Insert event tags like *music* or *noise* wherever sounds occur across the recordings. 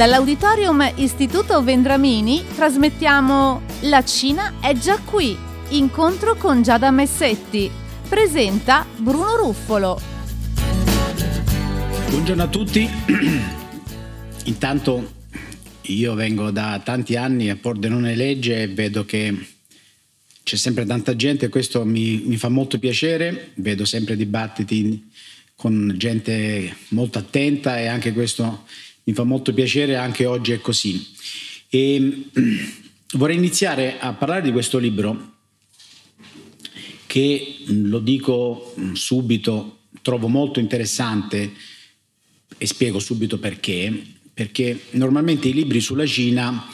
Dall'Auditorium Istituto Vendramini trasmettiamo La Cina è già qui. Incontro con Giada Messetti. Presenta Bruno Ruffolo. Buongiorno a tutti. *clears throat* Intanto io vengo da tanti anni a Pordenone Legge e vedo che c'è sempre tanta gente e questo mi, mi fa molto piacere. Vedo sempre dibattiti con gente molto attenta e anche questo mi fa molto piacere, anche oggi è così. E *clears throat* vorrei iniziare a parlare di questo libro che, lo dico subito, trovo molto interessante e spiego subito perché, perché normalmente i libri sulla Cina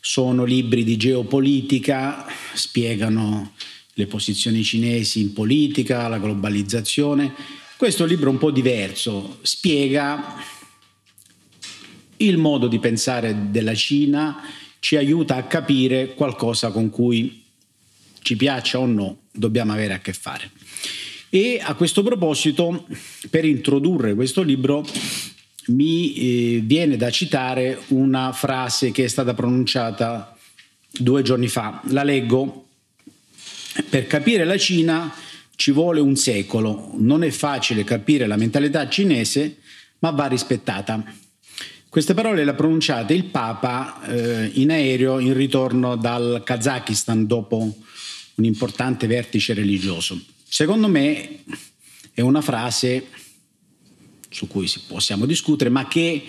sono libri di geopolitica, spiegano le posizioni cinesi in politica, la globalizzazione. Questo è libro un po' diverso, spiega il modo di pensare della Cina ci aiuta a capire qualcosa con cui ci piaccia o no dobbiamo avere a che fare. E a questo proposito, per introdurre questo libro, mi eh, viene da citare una frase che è stata pronunciata due giorni fa. La leggo. Per capire la Cina ci vuole un secolo. Non è facile capire la mentalità cinese, ma va rispettata. Queste parole le ha pronunciate il Papa eh, in aereo in ritorno dal Kazakistan dopo un importante vertice religioso. Secondo me è una frase su cui possiamo discutere, ma che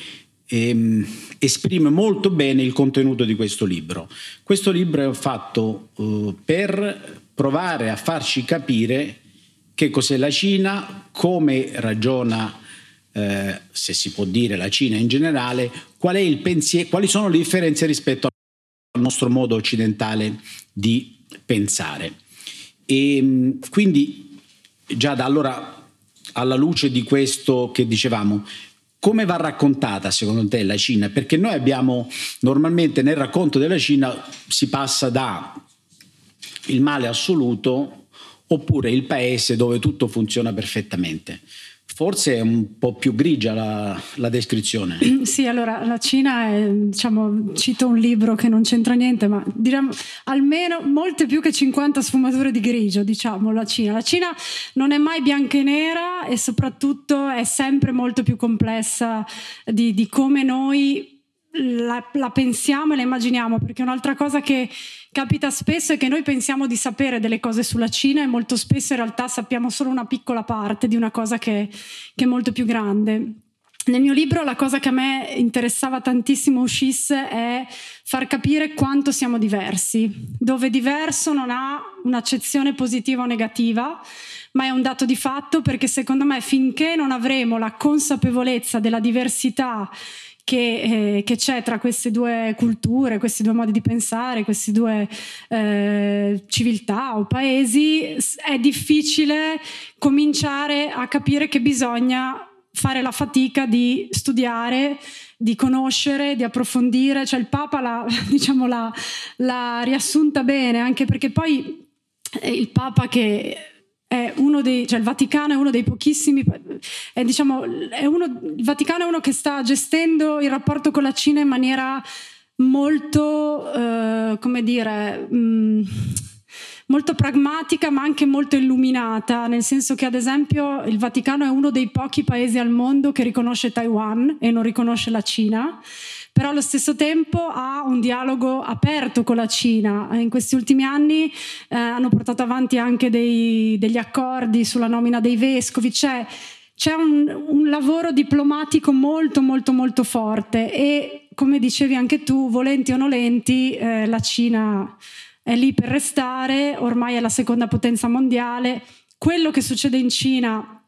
ehm, esprime molto bene il contenuto di questo libro. Questo libro è fatto eh, per provare a farci capire che cos'è la Cina, come ragiona eh, se si può dire la Cina in generale, qual pensier- quali sono le differenze rispetto al nostro modo occidentale di pensare. E mm, quindi già da allora, alla luce di questo che dicevamo, come va raccontata secondo te la Cina? Perché noi abbiamo normalmente nel racconto della Cina si passa da il male assoluto oppure il paese dove tutto funziona perfettamente. Forse è un po' più grigia la, la, descrizione. Sì, allora la Cina è, diciamo, cito un libro che non c'entra niente, ma diciamo almeno molte più che 50 sfumature di grigio, diciamo, la Cina. La Cina non è mai bianca e nera e soprattutto è sempre molto più complessa di, di come noi la, la, pensiamo e la immaginiamo, perché un'altra cosa che capita spesso è che noi pensiamo di sapere delle cose sulla Cina e molto spesso in realtà sappiamo solo una piccola parte di una cosa che, che è molto più grande. Nel mio libro la cosa che a me interessava tantissimo uscisse è far capire quanto siamo diversi, dove diverso non ha un'accezione positiva o negativa, ma è un dato di fatto perché secondo me finché non avremo la consapevolezza della diversità che, eh, che, c'è tra queste due culture, questi due modi di pensare, queste due eh, civiltà o paesi, è difficile cominciare a capire che bisogna fare la fatica di studiare, di conoscere, di approfondire. Cioè il Papa l'ha, *laughs* diciamo, l'ha, l'ha riassunta bene, anche perché poi il Papa che è uno dei, cioè il Vaticano è uno dei pochissimi, è, diciamo, è uno, il Vaticano è uno che sta gestendo il rapporto con la Cina in maniera molto, eh, come dire, mh, mm, molto pragmatica ma anche molto illuminata, nel senso che ad esempio il Vaticano è uno dei pochi paesi al mondo che riconosce Taiwan e non riconosce la Cina però allo stesso tempo ha un dialogo aperto con la Cina. In questi ultimi anni eh, hanno portato avanti anche dei, degli accordi sulla nomina dei vescovi, c'è, c'è un, un lavoro diplomatico molto molto molto forte e come dicevi anche tu, volenti o nolenti, eh, la Cina è lì per restare, ormai è la seconda potenza mondiale. Quello che succede in Cina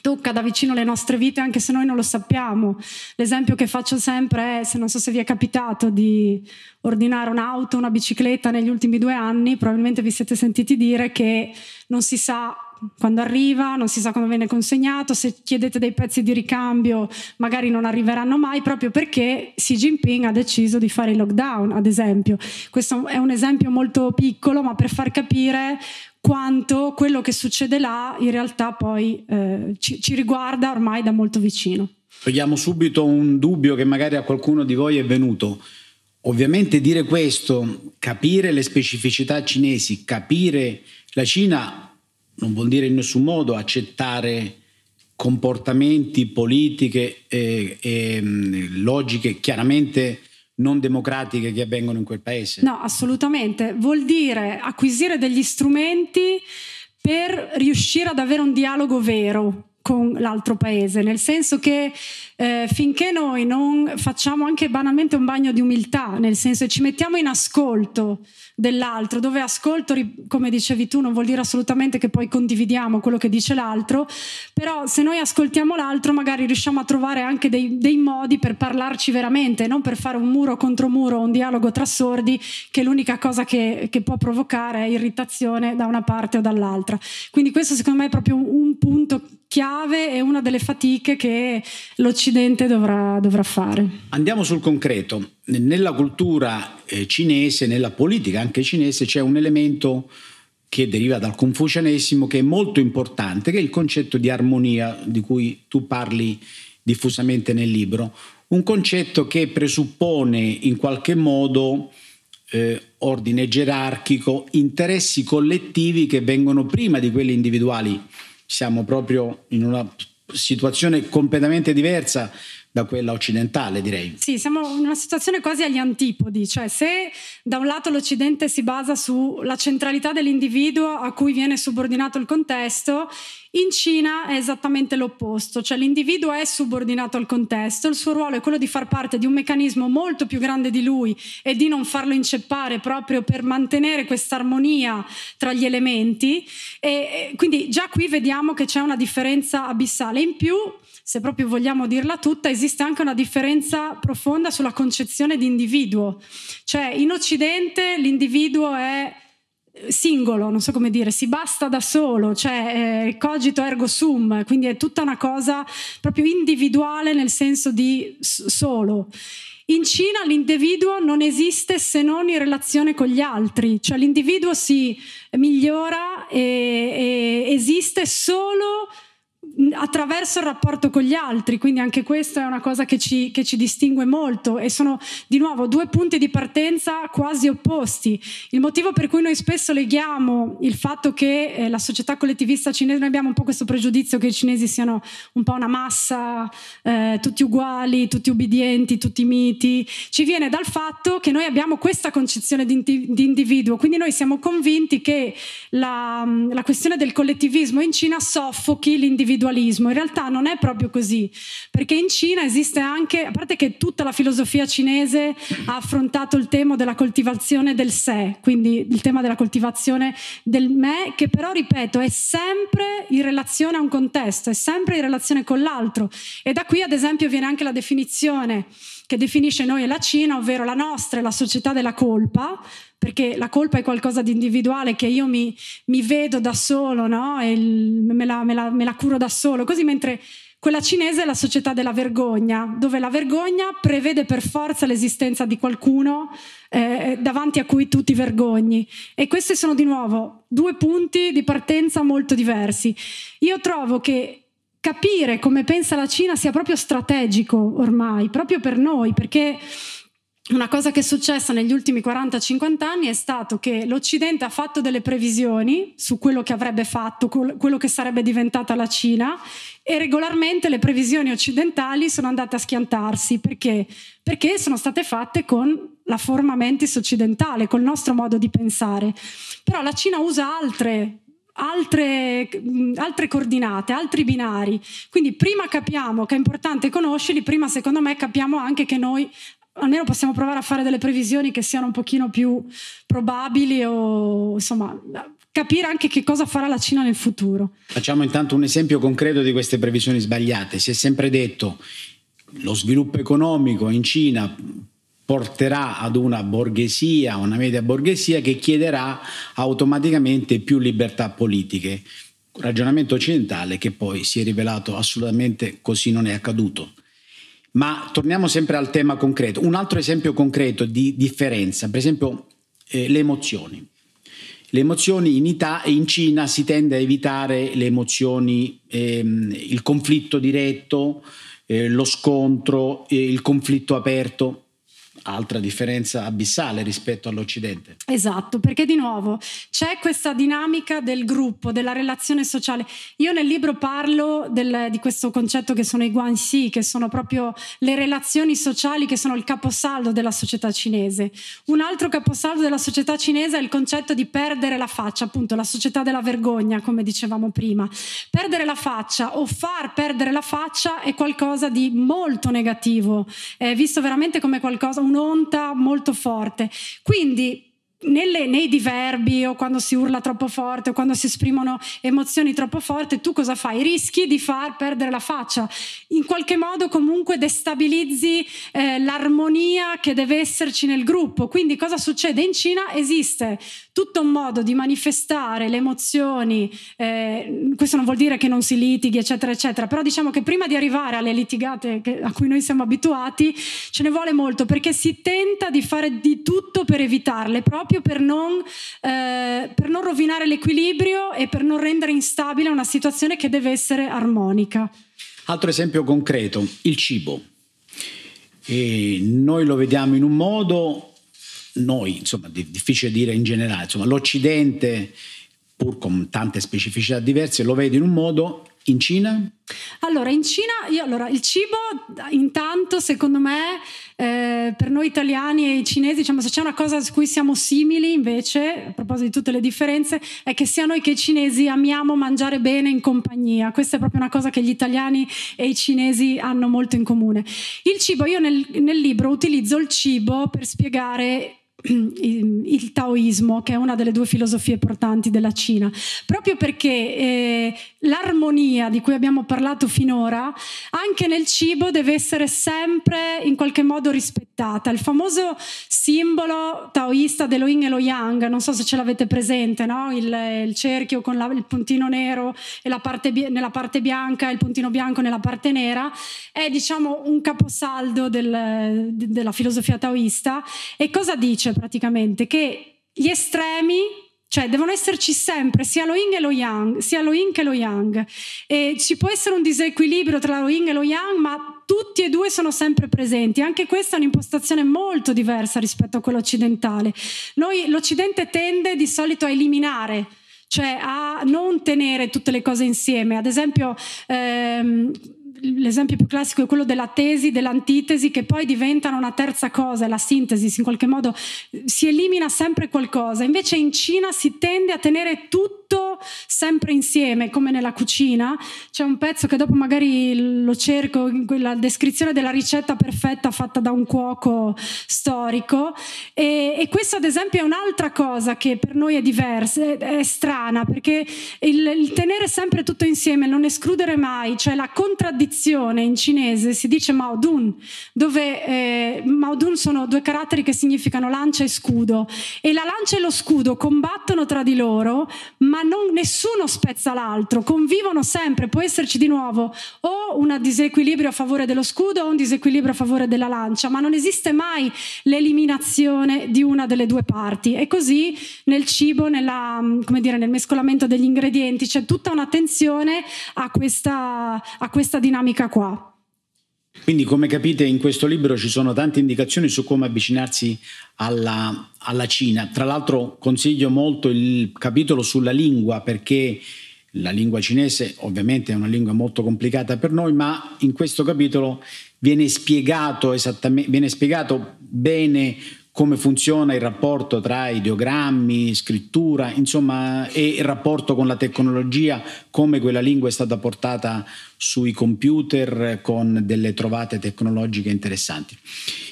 tocca da vicino le nostre vite anche se noi non lo sappiamo. L'esempio che faccio sempre è, se non so se vi è capitato di ordinare un'auto, una bicicletta negli ultimi due anni, probabilmente vi siete sentiti dire che non si sa quando arriva, non si sa quando viene consegnato, se chiedete dei pezzi di ricambio magari non arriveranno mai proprio perché Xi Jinping ha deciso di fare il lockdown, ad esempio. Questo è un esempio molto piccolo, ma per far capire quanto quello che succede là in realtà poi eh, ci, ci, riguarda ormai da molto vicino. Togliamo subito un dubbio che magari a qualcuno di voi è venuto. Ovviamente dire questo, capire le specificità cinesi, capire la Cina non vuol dire in nessun modo accettare comportamenti, politiche e, e logiche chiaramente non democratiche che avvengono in quel paese. No, assolutamente. Vuol dire acquisire degli strumenti per riuscire ad avere un dialogo vero con l'altro paese, nel senso che eh, finché noi non facciamo anche banalmente un bagno di umiltà, nel senso ci mettiamo in ascolto dell'altro, dove ascolto, come dicevi tu, non vuol dire assolutamente che poi condividiamo quello che dice l'altro, però se noi ascoltiamo l'altro magari riusciamo a trovare anche dei, dei modi per parlarci veramente, non per fare un muro contro muro, un dialogo tra sordi, che l'unica cosa che, che può provocare è irritazione da una parte o dall'altra. Quindi questo secondo me è proprio un punto chiave e una delle fatiche che l'Occidente dovrà, dovrà fare. Andiamo sul concreto. Nella cultura eh, cinese, nella politica anche cinese, c'è un elemento che deriva dal confucianesimo che è molto importante, che è il concetto di armonia di cui tu parli diffusamente nel libro. Un concetto che presuppone in qualche modo eh, ordine gerarchico, interessi collettivi che vengono prima di quelli individuali. Siamo proprio in una situazione completamente diversa da quella occidentale, direi. Sì, siamo in una situazione quasi agli antipodi, cioè se da un lato l'Occidente si basa sulla centralità dell'individuo a cui viene subordinato il contesto, in Cina è esattamente l'opposto, cioè l'individuo è subordinato al contesto, il suo ruolo è quello di far parte di un meccanismo molto più grande di lui e di non farlo inceppare proprio per mantenere questa armonia tra gli elementi e quindi già qui vediamo che c'è una differenza abissale. In più se proprio vogliamo dirla tutta, esiste anche una differenza profonda sulla concezione di individuo. Cioè in Occidente l'individuo è singolo, non so come dire, si basta da solo, cioè eh, cogito ergo sum, quindi è tutta una cosa proprio individuale nel senso di solo. In Cina l'individuo non esiste se non in relazione con gli altri, cioè l'individuo si migliora e, e esiste solo attraverso il rapporto con gli altri, quindi anche questa è una cosa che ci, che ci, distingue molto e sono di nuovo due punti di partenza quasi opposti. Il motivo per cui noi spesso leghiamo il fatto che eh, la società collettivista cinese, noi abbiamo un po' questo pregiudizio che i cinesi siano un po' una massa, eh, tutti uguali, tutti ubbidienti, tutti miti, ci viene dal fatto che noi abbiamo questa concezione di, di individuo, quindi noi siamo convinti che la, la questione del collettivismo in Cina soffochi l'individuo individualismo. In realtà non è proprio così, perché in Cina esiste anche, a parte che tutta la filosofia cinese ha affrontato il tema della coltivazione del sé, quindi il tema della coltivazione del me, che però, ripeto, è sempre in relazione a un contesto, è sempre in relazione con l'altro. E da qui, ad esempio, viene anche la definizione che definisce noi e la Cina, ovvero la nostra è la società della colpa, perché la colpa è qualcosa di individuale che io mi, mi vedo da solo, no? e me, la, me, la, me la curo da solo, così mentre quella cinese è la società della vergogna, dove la vergogna prevede per forza l'esistenza di qualcuno eh, davanti a cui tu ti vergogni. E questi sono di nuovo due punti di partenza molto diversi. Io trovo che capire come pensa la Cina sia proprio strategico ormai, proprio per noi, perché una cosa che è successa negli ultimi 40-50 anni è stato che l'Occidente ha fatto delle previsioni su quello che avrebbe fatto, quello che sarebbe diventata la Cina e regolarmente le previsioni occidentali sono andate a schiantarsi. Perché? Perché sono state fatte con la forma mentis occidentale, col nostro modo di pensare. Però la Cina usa altre altre, altre, coordinate, altri binari. Quindi prima capiamo che è importante conoscerli, prima secondo me capiamo anche che noi almeno possiamo provare a fare delle previsioni che siano un pochino più probabili o insomma capire anche che cosa farà la Cina nel futuro. Facciamo intanto un esempio concreto di queste previsioni sbagliate. Si è sempre detto lo sviluppo economico in Cina porterà ad una borghesia, una media borghesia che chiederà automaticamente più libertà politiche. Ragionamento occidentale che poi si è rivelato assolutamente così non è accaduto. Ma torniamo sempre al tema concreto. Un altro esempio concreto di differenza, per esempio eh, le emozioni. Le emozioni in, Ita- in Cina si tende a evitare le emozioni, ehm, il conflitto diretto, eh, lo scontro, eh, il conflitto aperto altra differenza abissale rispetto all'Occidente. Esatto, perché di nuovo c'è questa dinamica del gruppo, della relazione sociale. Io nel libro parlo del, di questo concetto che sono i guanxi, che sono proprio le relazioni sociali che sono il caposaldo della società cinese. Un altro caposaldo della società cinese è il concetto di perdere la faccia, appunto la società della vergogna, come dicevamo prima. Perdere la faccia o far perdere la faccia è qualcosa di molto negativo, è visto veramente come qualcosa, un un'onta molto forte. Quindi nelle, nei diverbi o quando si urla troppo forte o quando si esprimono emozioni troppo forti, tu cosa fai? Rischi di far perdere la faccia. In qualche modo comunque destabilizzi eh, l'armonia che deve esserci nel gruppo. Quindi cosa succede? In Cina esiste tutto un modo di manifestare le emozioni, eh, questo non vuol dire che non si litighi, eccetera, eccetera, però diciamo che prima di arrivare alle litigate che, a cui noi siamo abituati, ce ne vuole molto perché si tenta di fare di tutto per evitarle, proprio per non, eh, per non rovinare l'equilibrio e per non rendere instabile una situazione che deve essere armonica. Altro esempio concreto, il cibo. E noi lo vediamo in un modo noi, insomma, difficile dire in generale, insomma, l'Occidente, pur con tante specificità diverse, lo vede in un modo, in Cina? Allora, in Cina, io, allora, il cibo intanto, secondo me, eh, per noi italiani e cinesi, diciamo, se c'è una cosa su cui siamo simili, invece, a proposito di tutte le differenze, è che sia noi che i cinesi amiamo mangiare bene in compagnia. Questa è proprio una cosa che gli italiani e i cinesi hanno molto in comune. Il cibo, io nel, nel libro utilizzo il cibo per spiegare il taoismo, che è una delle due filosofie portanti della Cina, proprio perché eh, l'armonia di cui abbiamo parlato finora, anche nel cibo deve essere sempre in qualche modo rispettata. Il famoso simbolo taoista dello yin e lo yang, non so se ce l'avete presente, no? il, il, cerchio con la, il puntino nero parte, nella parte bianca e il puntino bianco nella parte nera, è diciamo un caposaldo del, della filosofia taoista. E cosa dice? Praticamente, che gli estremi cioè devono esserci sempre sia lo yin e lo yang, sia lo yin che lo yang. E ci può essere un disequilibrio tra lo yin e lo yang, ma tutti e due sono sempre presenti. Anche questa è un'impostazione molto diversa rispetto a quella occidentale. Noi, l'Occidente tende di solito a eliminare cioè a non tenere tutte le cose insieme. Ad esempio, ehm, l'esempio più classico è quello della tesi, dell'antitesi, che poi diventano una terza cosa, la sintesi, in qualche modo si elimina sempre qualcosa. Invece in Cina si tende a tenere tutto sempre insieme, come nella cucina. C'è un pezzo che dopo magari lo cerco, in quella descrizione della ricetta perfetta fatta da un cuoco storico. E, e questo ad esempio è un'altra cosa che per noi è diversa, è, è strana, perché il, il tenere sempre tutto insieme, non escludere mai, cioè la contraddizione in cinese si dice Maodun, dove eh, Maodun sono due caratteri che significano lancia e scudo e la lancia e lo scudo combattono tra di loro, ma non, nessuno spezza l'altro, convivono sempre, può esserci di nuovo o un disequilibrio a favore dello scudo o un disequilibrio a favore della lancia, ma non esiste mai l'eliminazione di una delle due parti. E così nel cibo, nella, dire, nel mescolamento degli ingredienti, c'è tutta un'attenzione a questa, a questa dinamica qua. Quindi come capite in questo libro ci sono tante indicazioni su come avvicinarsi alla, alla Cina. Tra l'altro consiglio molto il capitolo sulla lingua perché la lingua cinese ovviamente è una lingua molto complicata per noi, ma in questo capitolo viene spiegato, viene spiegato bene come funziona il rapporto tra ideogrammi, scrittura, insomma, e il rapporto con la tecnologia, come quella lingua è stata portata sui computer con delle trovate tecnologiche interessanti.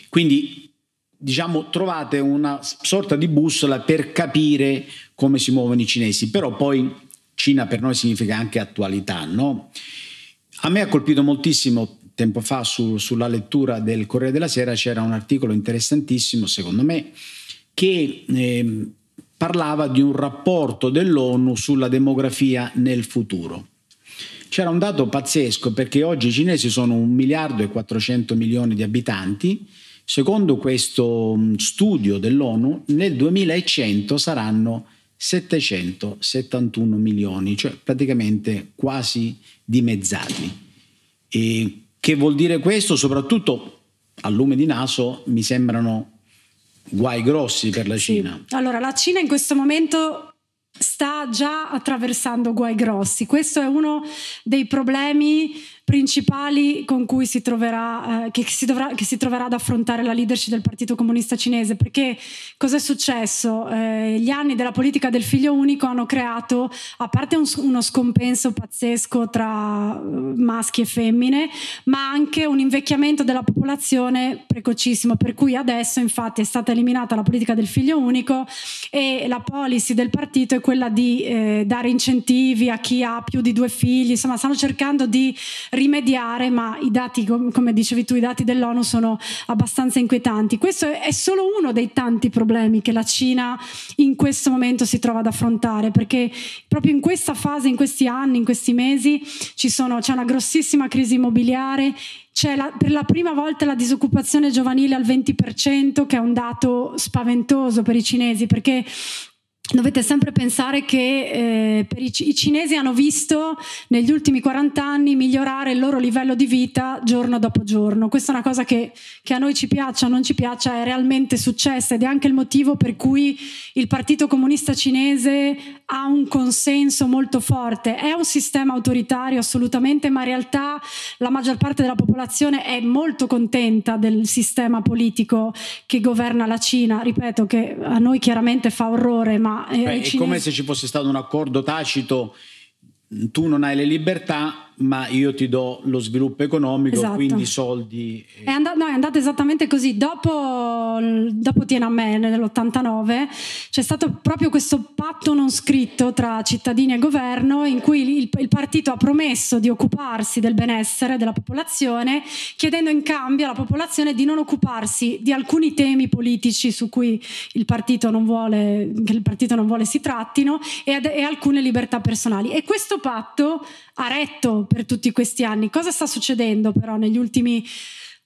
Quindi, diciamo, trovate una sorta di bussola per capire come si muovono i cinesi, però poi Cina per noi significa anche attualità, no? A me ha colpito moltissimo tempo fa su, sulla lettura del Corriere della Sera c'era un articolo interessantissimo, secondo me, che eh, parlava di un rapporto dell'ONU sulla demografia nel futuro. C'era un dato pazzesco perché oggi i cinesi sono un miliardo e 400 milioni di abitanti, secondo questo mm, studio dell'ONU nel 2100 saranno 771 milioni, cioè praticamente quasi dimezzati. E Che vuol dire questo? Soprattutto a lume di naso mi sembrano guai grossi per la Cina. Sì. Allora, la Cina in questo momento sta già attraversando guai grossi. Questo è uno dei problemi principali con cui si troverà, eh, che, si dovrà, che, si troverà ad affrontare la leadership del Partito Comunista Cinese. Perché cosa è successo? Eh, gli anni della politica del figlio unico hanno creato, a parte un, uno scompenso pazzesco tra eh, maschi e femmine, ma anche un invecchiamento della popolazione precocissimo, per cui adesso infatti è stata eliminata la politica del figlio unico e la policy del partito è quella di eh, dare incentivi a chi ha più di due figli, insomma stanno cercando di rimediare, ma i dati, come dicevi tu, i dati dell'ONU sono abbastanza inquietanti. Questo è solo uno dei tanti problemi che la Cina in questo momento si trova ad affrontare, perché proprio in questa fase, in questi anni, in questi mesi, sono, c'è una grossissima crisi immobiliare c'è la, per la prima volta la disoccupazione giovanile al 20%, che è un dato spaventoso per i cinesi, perché Dovete sempre pensare che eh, i, i, cinesi hanno visto negli ultimi 40 anni migliorare il loro livello di vita giorno dopo giorno. Questa è una cosa che, che, a noi ci piaccia o non ci piaccia, è realmente successa ed è anche il motivo per cui il Partito Comunista Cinese ha un consenso molto forte. È un sistema autoritario assolutamente, ma in realtà la maggior parte della popolazione è molto contenta del sistema politico che governa la Cina. Ripeto che a noi chiaramente fa orrore, ma eh, Beh, è come se ci fosse stato un accordo tacito, tu non hai le libertà, ma io ti do lo sviluppo economico, esatto. quindi soldi. È, and- no, è andato esattamente così. Dopo, dopo Tiananmen nell'89 c'è stato proprio questo patto non scritto tra cittadini e governo in cui il, il partito ha promesso di occuparsi del benessere della popolazione, chiedendo in cambio alla popolazione di non occuparsi di alcuni temi politici su cui il partito non vuole, che il partito non vuole si trattino e, ad, e alcune libertà personali. E questo patto ha retto per tutti questi anni. Cosa sta succedendo però negli ultimi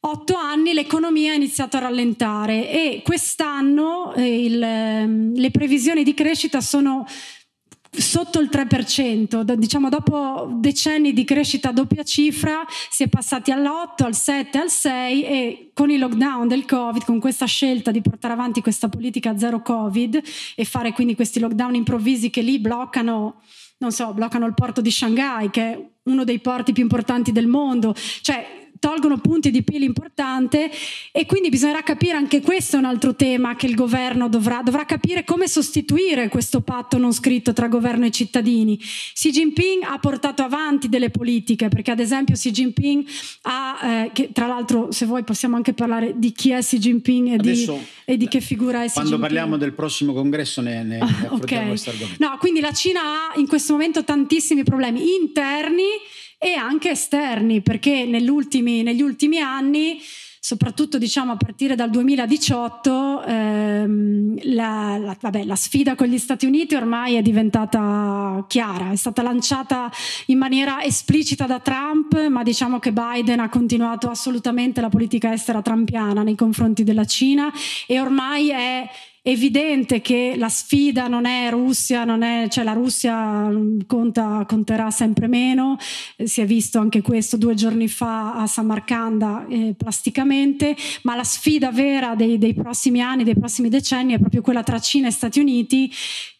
otto anni l'economia ha iniziato a rallentare e quest'anno eh, il, ehm, le previsioni di crescita sono sotto il 3%, diciamo dopo decenni di crescita a doppia cifra si è passati all'8, al 7, al 6 e con il lockdown del Covid, con questa scelta di portare avanti questa politica zero Covid e fare quindi questi lockdown improvvisi che lì bloccano non so, bloccano il porto di Shanghai, che è uno dei porti più importanti del mondo. Cioè, tolgono punti di pila importante e quindi bisognerà capire anche questo è un altro tema che il governo dovrà, dovrà capire come sostituire questo patto non scritto tra governo e cittadini. Xi Jinping ha portato avanti delle politiche perché ad esempio Xi Jinping ha, eh, che, tra l'altro se vuoi possiamo anche parlare di chi è Xi Jinping e, di, e di, che figura è Xi quando Jinping. Quando parliamo del prossimo congresso ne, ne, ne affrontiamo okay. questo argomento. No, quindi la Cina ha in questo momento tantissimi problemi interni e anche esterni, perché negli ultimi, anni soprattutto diciamo a partire dal 2018 ehm, la, la, vabbè, la, sfida con gli Stati Uniti ormai è diventata chiara, è stata lanciata in maniera esplicita da Trump, ma diciamo che Biden ha continuato assolutamente la politica estera trampiana nei confronti della Cina e ormai è evidente che la sfida non è Russia, non è, cioè la Russia conta, conterà sempre meno, eh, si è visto anche questo due giorni fa a Samarcanda eh, plasticamente, ma la sfida vera dei, dei prossimi anni, dei prossimi decenni è proprio quella tra Cina e Stati Uniti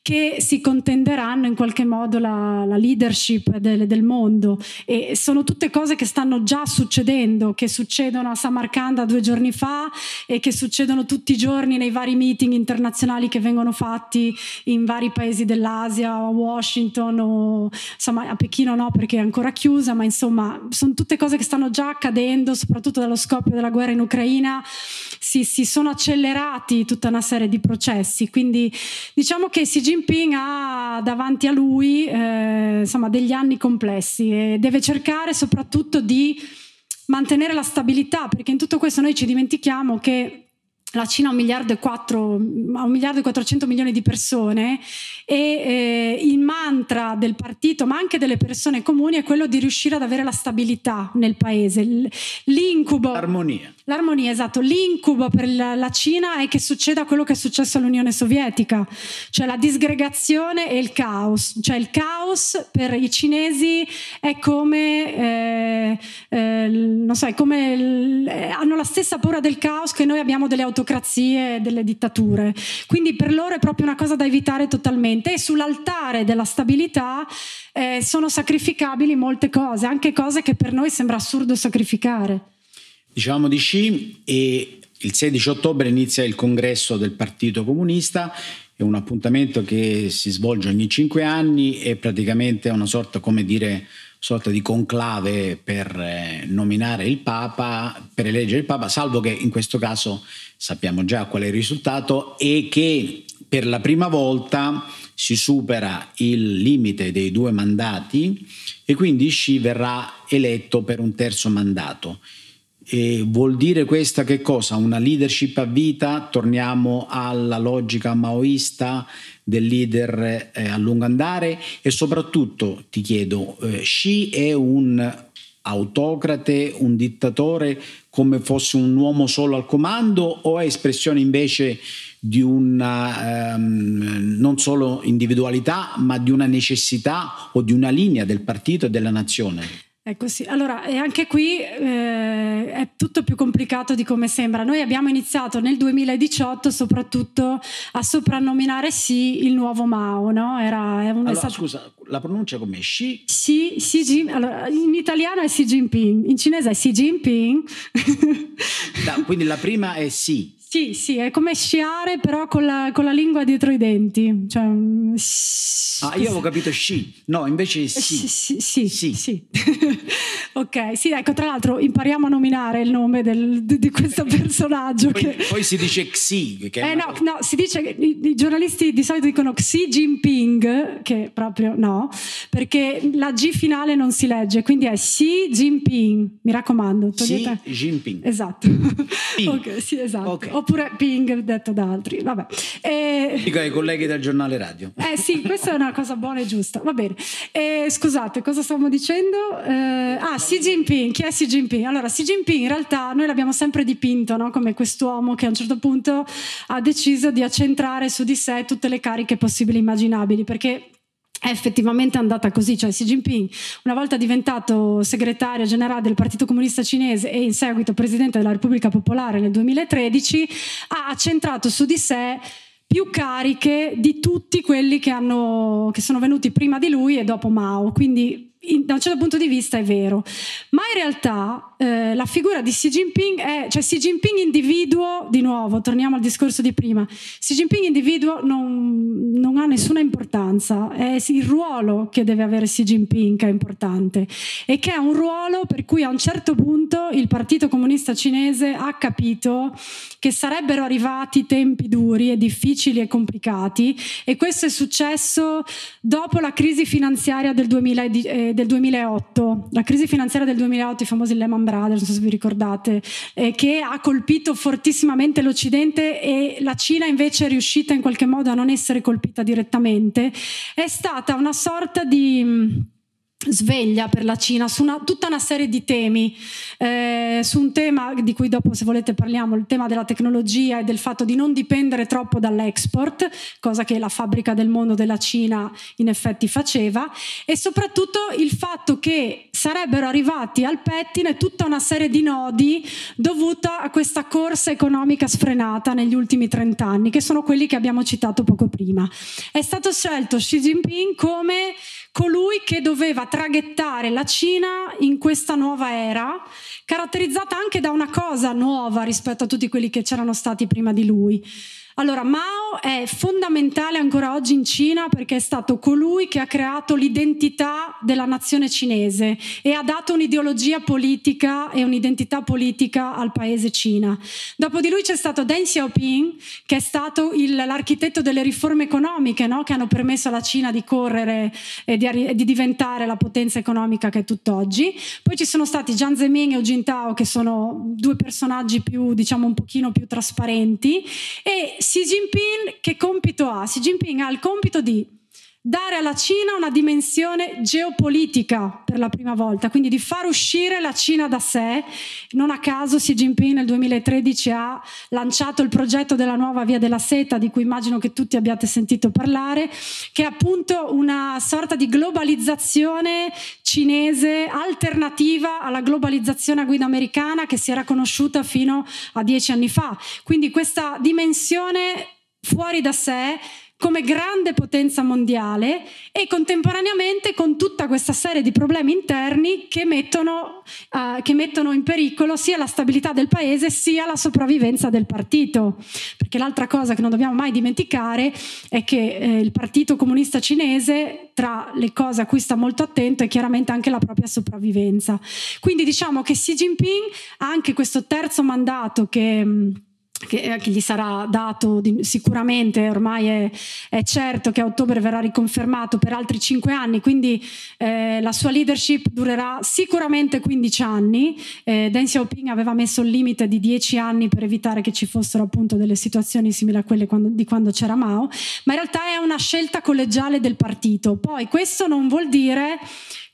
che si contenderanno in qualche modo la, la leadership del, del, mondo. E sono tutte cose che stanno già succedendo, che succedono a Samarcanda due giorni fa e che succedono tutti i giorni nei vari meeting internazionali che vengono fatti in vari paesi dell'Asia, a Washington o insomma a Pechino no perché è ancora chiusa, ma insomma sono tutte cose che stanno già accadendo, soprattutto dallo scoppio della guerra in Ucraina. Si, si sono accelerati tutta una serie di processi, quindi diciamo che Xi Jinping ha davanti a lui eh, insomma, degli anni complessi e deve cercare soprattutto di mantenere la stabilità, perché in tutto questo noi ci dimentichiamo che la Cina ha un miliardo e, 4, un miliardo e 400 milioni di persone e eh, il mantra del partito ma anche delle persone comuni è quello di riuscire ad avere la stabilità nel paese. L'incubo. L'armonia. L'armonia esatto. L'incubo per la Cina è che succeda quello che è successo all'Unione Sovietica cioè la disgregazione e il caos. Cioè il caos per i cinesi è come eh, eh, non so è come eh, hanno la stessa paura del caos che noi abbiamo delle autorità autocrazie e delle dittature. Quindi per loro è proprio una cosa da evitare totalmente e sull'altare della stabilità eh, sono sacrificabili molte cose, anche cose che per noi sembra assurdo sacrificare. Diciamo di sì e il 16 ottobre inizia il congresso del Partito Comunista è un appuntamento che si svolge ogni cinque anni e praticamente è una sorta, come dire, sorta di conclave per eh, nominare il Papa, per eleggere il Papa, salvo che in questo caso sappiamo già qual è il risultato e che per la prima volta si supera il limite dei due mandati e quindi Xi verrà eletto per un terzo mandato. E vuol dire questa che cosa? Una leadership a vita? Torniamo alla logica maoista del leader eh, a lungo andare e soprattutto ti chiedo, eh, Xi è un autocrate, un dittatore come fosse un uomo solo al comando o è espressione invece di una ehm, non solo individualità ma di una necessità o di una linea del partito e della nazione? Ecco sì, allora e anche qui eh, è tutto più complicato di come sembra. Noi abbiamo iniziato nel 2018 soprattutto a soprannominare sì il nuovo Mao, no? Era, è un, allora, stato... scusa, la pronuncia come Xi? Xi, Xi Jin, allora, in italiano è Xi Jinping, in cinese è Xi Jinping. da, quindi la prima è sì. Sì, sì, è come sciare però con la, con la lingua dietro i denti. Cioè, ah, io avevo capito sci, no, invece sì. Sì, sì, sì. sì. *laughs* ok, sì, ecco, tra l'altro impariamo a nominare il nome del, di, di, questo personaggio. Poi, che... poi si dice Xi. Che eh, no, no, si dice i, i, giornalisti di solito dicono Xi Jinping, che proprio no, perché la G finale non si legge, quindi è Xi Jinping, mi raccomando. Togliete... Xi Jinping. Esatto. *laughs* ok, sì, esatto. Okay oppure ping detto da altri. Vabbè. E... Dico ai colleghi del giornale radio. Eh sì, questa è una cosa buona e giusta. Va bene. E, scusate, cosa stavamo dicendo? Eh, ah, Xi Jinping. Chi è Xi Jinping? Allora, Xi Jinping in realtà noi l'abbiamo sempre dipinto no? come quest'uomo che a un certo punto ha deciso di accentrare su di sé tutte le cariche possibili e immaginabili, perché è effettivamente andata così, cioè Xi Jinping, una volta diventato segretario generale del Partito Comunista Cinese e in seguito presidente della Repubblica Popolare nel 2013, ha accentrato su di sé più cariche di tutti quelli che, hanno, che sono venuti prima di lui e dopo Mao. Quindi in, da un certo punto di vista è vero, ma in realtà eh, la figura di Xi Jinping è, cioè Xi Jinping individuo, di nuovo, torniamo al discorso di prima, Xi Jinping individuo non, non ha nessuna importanza, è il ruolo che deve avere Xi Jinping che è importante e che è un ruolo per cui a un certo punto il Partito Comunista Cinese ha capito che sarebbero arrivati tempi duri e difficili e complicati e questo è successo dopo la crisi finanziaria del 2010 del 2008, la crisi finanziaria del 2008, i famosi Lehman Brothers, non so se vi ricordate, eh, che ha colpito fortissimamente l'Occidente e la Cina invece è riuscita in qualche modo a non essere colpita direttamente, è stata una sorta di sveglia per la Cina su una, tutta una serie di temi, eh, su un tema di cui dopo se volete parliamo, il tema della tecnologia e del fatto di non dipendere troppo dall'export, cosa che la fabbrica del mondo della Cina in effetti faceva, e soprattutto il fatto che sarebbero arrivati al pettine tutta una serie di nodi dovuta a questa corsa economica sfrenata negli ultimi 30 anni, che sono quelli che abbiamo citato poco prima. È stato scelto Xi Jinping come colui che doveva traghettare la Cina in questa nuova era, caratterizzata anche da una cosa nuova rispetto a tutti quelli che c'erano stati prima di lui. Allora, Mao è fondamentale ancora oggi in Cina perché è stato colui che ha creato l'identità della nazione cinese e ha dato un'ideologia politica e un'identità politica al paese Cina. Dopo di lui c'è stato Deng Xiaoping, che è stato il, l'architetto delle riforme economiche no? che hanno permesso alla Cina di correre e di, di, diventare la potenza economica che è tutt'oggi. Poi ci sono stati Jiang Zemin e Hu Jintao, che sono due personaggi più, diciamo, un pochino più trasparenti, e Xi Jinping che compito ha? Xi Jinping ha il compito di dare alla Cina una dimensione geopolitica per la prima volta, quindi di far uscire la Cina da sé. Non a caso Xi Jinping nel 2013 ha lanciato il progetto della nuova via della seta, di cui immagino che tutti abbiate sentito parlare, che è appunto una sorta di globalizzazione cinese alternativa alla globalizzazione a guida americana che si era conosciuta fino a dieci anni fa. Quindi questa dimensione fuori da sé come grande potenza mondiale e contemporaneamente con tutta questa serie di problemi interni che mettono, uh, che mettono, in pericolo sia la stabilità del paese sia la sopravvivenza del partito. Perché l'altra cosa che non dobbiamo mai dimenticare è che eh, il Partito Comunista Cinese, tra le cose a cui sta molto attento, è chiaramente anche la propria sopravvivenza. Quindi diciamo che Xi Jinping ha anche questo terzo mandato che che, eh, che, gli sarà dato sicuramente, ormai è, è, certo che a ottobre verrà riconfermato per altri cinque anni, quindi eh, la sua leadership durerà sicuramente 15 anni. Eh, Deng Xiaoping aveva messo il limite di 10 anni per evitare che ci fossero appunto delle situazioni simili a quelle quando, di quando c'era Mao, ma in realtà è una scelta collegiale del partito. Poi questo non vuol dire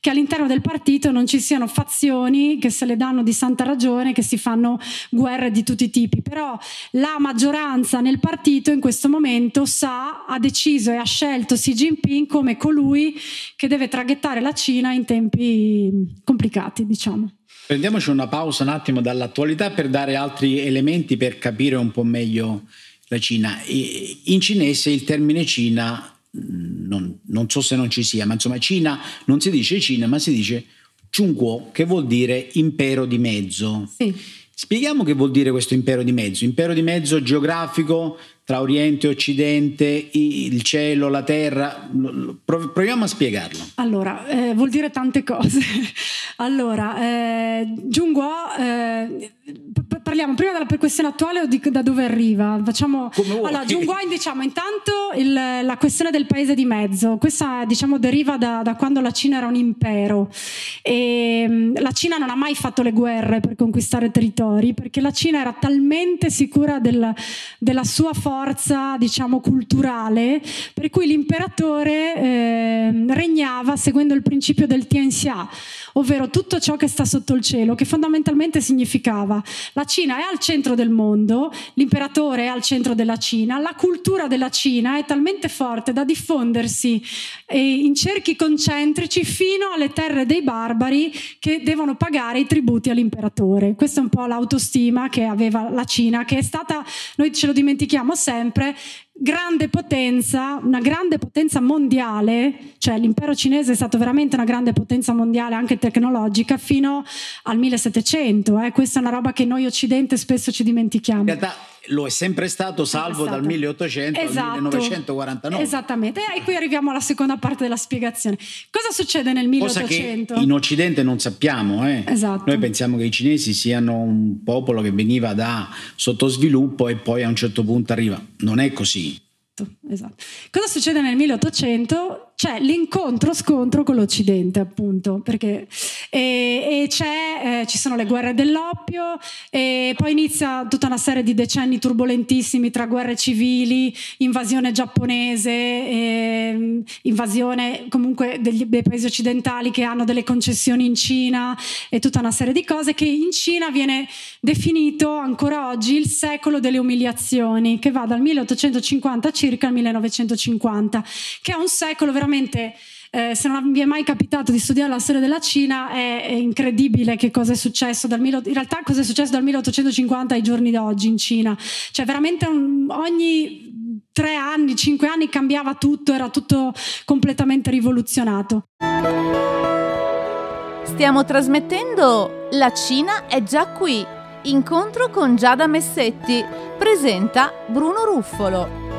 che all'interno del partito non ci siano fazioni che se le danno di santa ragione, che si fanno guerre di tutti i tipi, però la maggioranza nel partito in questo momento sa, ha deciso e ha scelto Xi Jinping come colui che deve traghettare la Cina in tempi complicati, diciamo. Prendiamoci una pausa un attimo dall'attualità per dare altri elementi per capire un po' meglio la Cina. In cinese il termine Cina non, non, so se non ci sia, ma insomma Cina non si dice Cina, ma si dice Chunguo, che vuol dire impero di mezzo. Sì. Spieghiamo che vuol dire questo impero di mezzo. Impero di mezzo geografico tra Oriente e Occidente, il cielo, la terra. Proviamo a spiegarlo. Allora, eh, vuol dire tante cose. *laughs* allora, eh, Giunguo, eh, parliamo prima della questione attuale o di, da dove arriva? Facciamo, allora, Giunguo, *laughs* diciamo, intanto il, la questione del paese di mezzo. Questa, diciamo, deriva da, da quando la Cina era un impero. E, mm, la Cina non ha mai fatto le guerre per conquistare territori, perché la Cina era talmente sicura del, della sua forza forza, diciamo, culturale, per cui l'imperatore eh, regnava seguendo il principio del Tianxia, ovvero tutto ciò che sta sotto il cielo, che fondamentalmente significava la Cina è al centro del mondo, l'imperatore è al centro della Cina, la cultura della Cina è talmente forte da diffondersi eh, in cerchi concentrici fino alle terre dei barbari che devono pagare i tributi all'imperatore. Questa è un po' l'autostima che aveva la Cina, che è stata, noi ce lo dimentichiamo sempre, grande potenza, una grande potenza mondiale, cioè l'impero cinese è stato veramente una grande potenza mondiale anche tecnologica fino al 1700, eh. questa è una roba che noi occidente spesso ci dimentichiamo. In realtà lo è sempre stato salvo stato. dal 1800 esatto. al 1949. Esattamente, e qui arriviamo alla seconda parte della spiegazione. Cosa succede nel 1800? Cosa che in Occidente non sappiamo, eh? esatto. noi pensiamo che i cinesi siano un popolo che veniva da sottosviluppo e poi a un certo punto arriva. Non è così. Esatto. Cosa succede nel 1800? C'è l'incontro-scontro con l'Occidente, appunto, perché e, e eh, ci sono le guerre dell'oppio e poi inizia tutta una serie di decenni turbolentissimi tra guerre civili, invasione giapponese, e, invasione comunque degli, dei paesi occidentali che hanno delle concessioni in Cina e tutta una serie di cose che in Cina viene definito ancora oggi il secolo delle umiliazioni, che va dal 1850 circa al 1950, che è un secolo veramente veramente eh, se non vi è mai capitato di studiare la storia della Cina è, è incredibile che cosa è successo dal in realtà cosa è successo dal 1850 ai giorni d'oggi in Cina cioè veramente un, ogni tre anni, cinque anni cambiava tutto era tutto completamente rivoluzionato stiamo trasmettendo La Cina è già qui Incontro con Giada Messetti. Presenta Bruno Ruffolo.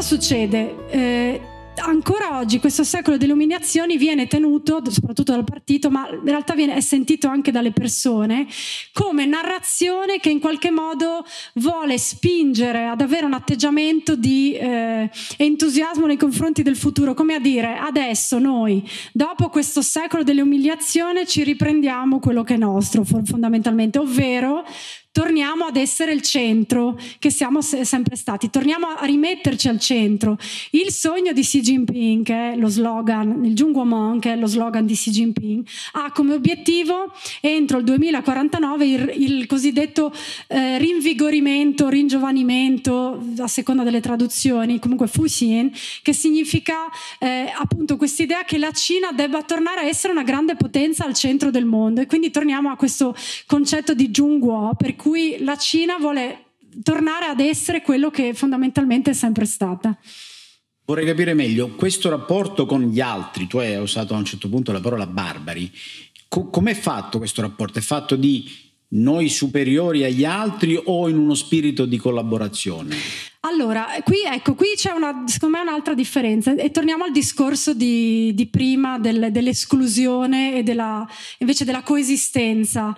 Cosa succede? Eh, ancora oggi questo secolo delle umiliazioni viene tenuto, soprattutto dal partito, ma in realtà viene, è sentito anche dalle persone, come narrazione che in qualche modo vuole spingere ad avere un atteggiamento di eh, entusiasmo nei confronti del futuro, come a dire adesso noi, dopo questo secolo delle umiliazioni, ci riprendiamo quello che è nostro fondamentalmente, ovvero torniamo ad essere il centro che siamo sempre stati, torniamo a rimetterci al centro. Il sogno di Xi Jinping, che è lo slogan, il Jungwomon, che è lo slogan di Xi Jinping, ha come obiettivo entro il 2049 il, il cosiddetto eh, rinvigorimento, ringiovanimento, a seconda delle traduzioni, comunque Fuxin, che significa eh, appunto quest'idea che la Cina debba tornare a essere una grande potenza al centro del mondo e quindi torniamo a questo concetto di Zhongguo, per cui la Cina vuole tornare ad essere quello che fondamentalmente è sempre stata. Vorrei capire meglio questo rapporto con gli altri, tu hai usato a un certo punto la parola barbari, Co- com'è fatto questo rapporto? È fatto di noi superiori agli altri o in uno spirito di collaborazione? Allora, qui, ecco, qui c'è una, secondo me un'altra differenza e torniamo al discorso di, di prima del, dell'esclusione e della, invece della coesistenza.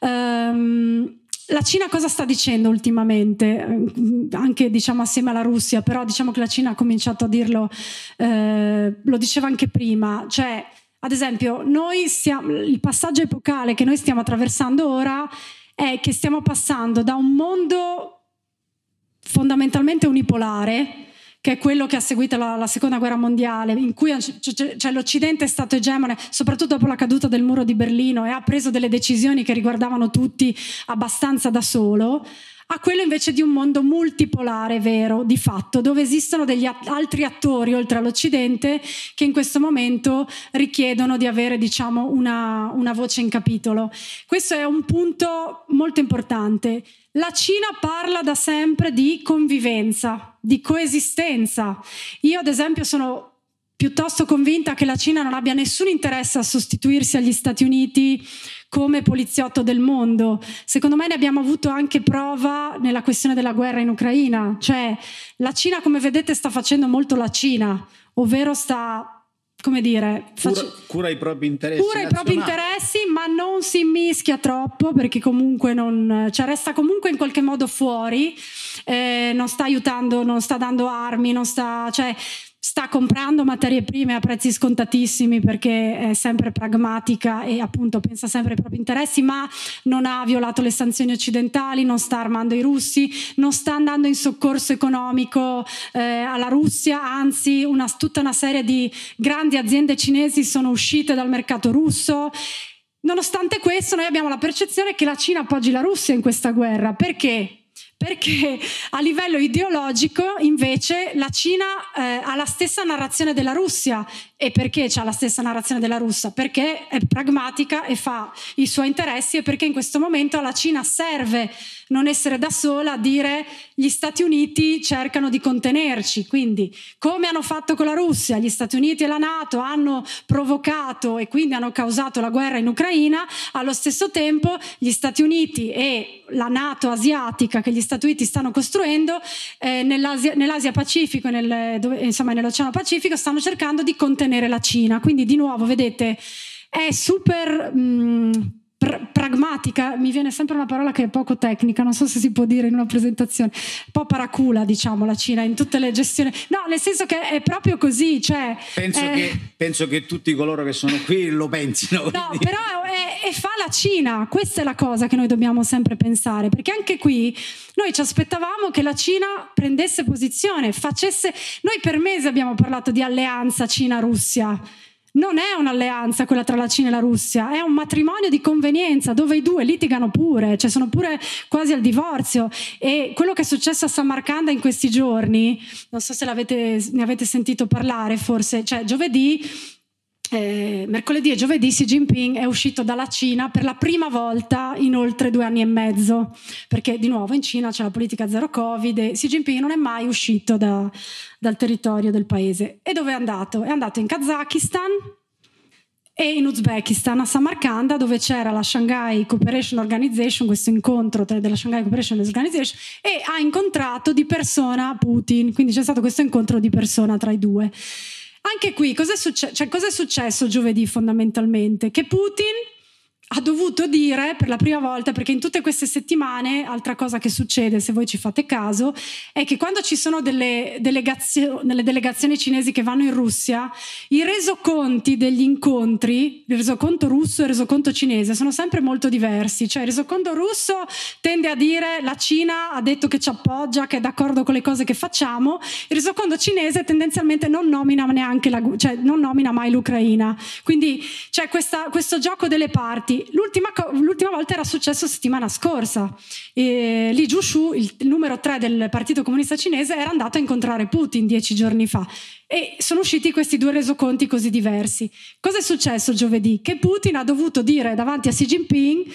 Um, la Cina cosa sta dicendo ultimamente? Anche diciamo assieme alla Russia, però diciamo che la Cina ha cominciato a dirlo, eh, lo diceva anche prima, cioè ad esempio stiamo, il passaggio epocale che noi stiamo attraversando ora è che stiamo passando da un mondo fondamentalmente unipolare, che è quello che ha seguito la, la seconda guerra mondiale, in cui cioè, l'Occidente è stato egemone, soprattutto dopo la caduta del muro di Berlino, e ha preso delle decisioni che riguardavano tutti abbastanza da solo, a quello invece di un mondo multipolare, vero, di fatto, dove esistono degli at- altri attori oltre all'Occidente che in questo momento richiedono di avere, diciamo, una, una voce in capitolo. Questo è un punto molto importante. La Cina parla da sempre di convivenza, di coesistenza. Io ad esempio sono piuttosto convinta che la Cina non abbia nessun interesse a sostituirsi agli Stati Uniti come poliziotto del mondo. Secondo me ne abbiamo avuto anche prova nella questione della guerra in Ucraina, cioè la Cina come vedete sta facendo molto la Cina, ovvero sta come dire, cura, cura, i propri interessi. Cura nazionali. i propri interessi, ma non si mischia troppo perché comunque non, cioè resta comunque in qualche modo fuori, eh, non sta aiutando, non sta dando armi, non sta, cioè, sta comprando materie prime a prezzi scontatissimi perché è sempre pragmatica e appunto pensa sempre ai propri interessi, ma non ha violato le sanzioni occidentali, non sta armando i russi, non sta andando in soccorso economico eh, alla Russia, anzi una, tutta una serie di grandi aziende cinesi sono uscite dal mercato russo. Nonostante questo noi abbiamo la percezione che la Cina appoggi la Russia in questa guerra. Perché? Perché a livello ideologico invece la Cina eh, ha la stessa narrazione della Russia. E perché ha la stessa narrazione della Russia? Perché è pragmatica e fa i suoi interessi e perché in questo momento alla Cina serve non essere da sola a dire gli Stati Uniti cercano di contenerci. Quindi, come hanno fatto con la Russia, gli Stati Uniti e la Nato hanno provocato e quindi hanno causato la guerra in Ucraina, allo stesso tempo gli Stati Uniti e la Nato asiatica che gli Stati Uniti stanno costruendo eh, nell'Asia, nell'Asia, Pacifico, nel, dove, insomma nell'Oceano Pacifico, stanno cercando di contenere la Cina. Quindi, di nuovo, vedete, è super. Mh, pr- pragmatica, mi viene sempre una parola che è poco tecnica, non so se si può dire in una presentazione, un po' paracula diciamo la Cina in tutte le gestioni, no nel senso che è proprio così, cioè, penso, eh, che, penso che, tutti coloro che sono qui lo pensino. No, però è, è, fa la Cina, questa è la cosa che noi dobbiamo sempre pensare, perché anche qui noi ci aspettavamo che la Cina prendesse posizione, facesse, noi per mesi abbiamo parlato di alleanza Cina-Russia non è un'alleanza quella tra la Cina e la Russia, è un matrimonio di convenienza dove i due litigano pure, cioè sono pure quasi al divorzio. E quello che è successo a Samarcanda in questi giorni, non so se ne avete sentito parlare, forse, cioè giovedì eh, mercoledì e giovedì Xi Jinping è uscito dalla Cina per la prima volta in oltre due anni e mezzo, perché di nuovo in Cina c'è la politica zero Covid e Xi Jinping non è mai uscito da, dal territorio del paese. E dove è andato? È andato in Kazakistan, e in Uzbekistan, a Samarkanda, dove c'era la Shanghai Cooperation Organization, questo incontro della Shanghai Cooperation Organization, e ha incontrato di persona Putin, quindi c'è stato questo incontro di persona tra i due. Anche qui, cos'è, succe- cioè, cos'è successo giovedì fondamentalmente? Che Putin ha dovuto dire per la prima volta, perché in tutte queste settimane, altra cosa che succede, se voi ci fate caso, è che quando ci sono delle, delegazio- delle delegazioni cinesi che vanno in Russia, i resoconti degli incontri, il resoconto russo e il resoconto cinese, sono sempre molto diversi. Cioè il resoconto russo tende a dire la Cina ha detto che ci appoggia, che è d'accordo con le cose che facciamo, il resoconto cinese tendenzialmente non nomina neanche la, cioè non nomina mai l'Ucraina. Quindi c'è questa, questo gioco delle parti l'ultima, l'ultima, volta era successo settimana scorsa. E Li Jushu, il, numero 3 del Partito Comunista Cinese, era andato a incontrare Putin dieci giorni fa e sono usciti questi due resoconti così diversi. Cosa è successo giovedì? Che Putin ha dovuto dire davanti a Xi Jinping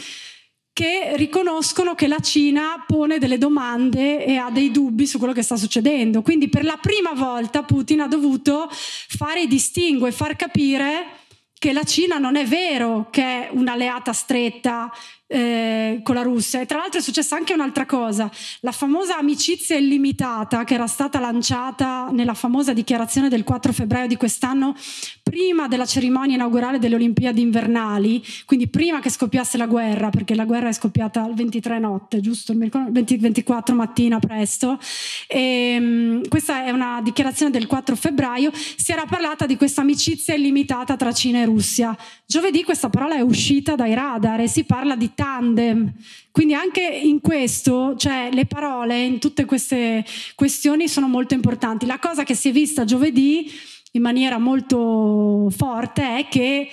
che riconoscono che la Cina pone delle domande e ha dei dubbi su quello che sta succedendo. Quindi per la prima volta Putin ha dovuto fare i distinguo e far capire che la Cina non è vero che è un'alleata stretta eh, con la Russia. E tra l'altro è successa anche un'altra cosa, la famosa amicizia illimitata che era stata lanciata nella famosa dichiarazione del 4 febbraio di quest'anno, prima della cerimonia inaugurale delle Olimpiadi invernali, quindi prima che scoppiasse la guerra, perché la guerra è scoppiata il 23 notte, giusto? Il 20, 24 mattina presto. E, um, questa è una dichiarazione del 4 febbraio, si era parlata di questa amicizia illimitata tra Cina e Russia. Giovedì questa parola è uscita dai radar e si parla di tandem. Quindi anche in questo, cioè le parole in tutte queste questioni sono molto importanti. La cosa che si è vista giovedì in maniera molto forte è che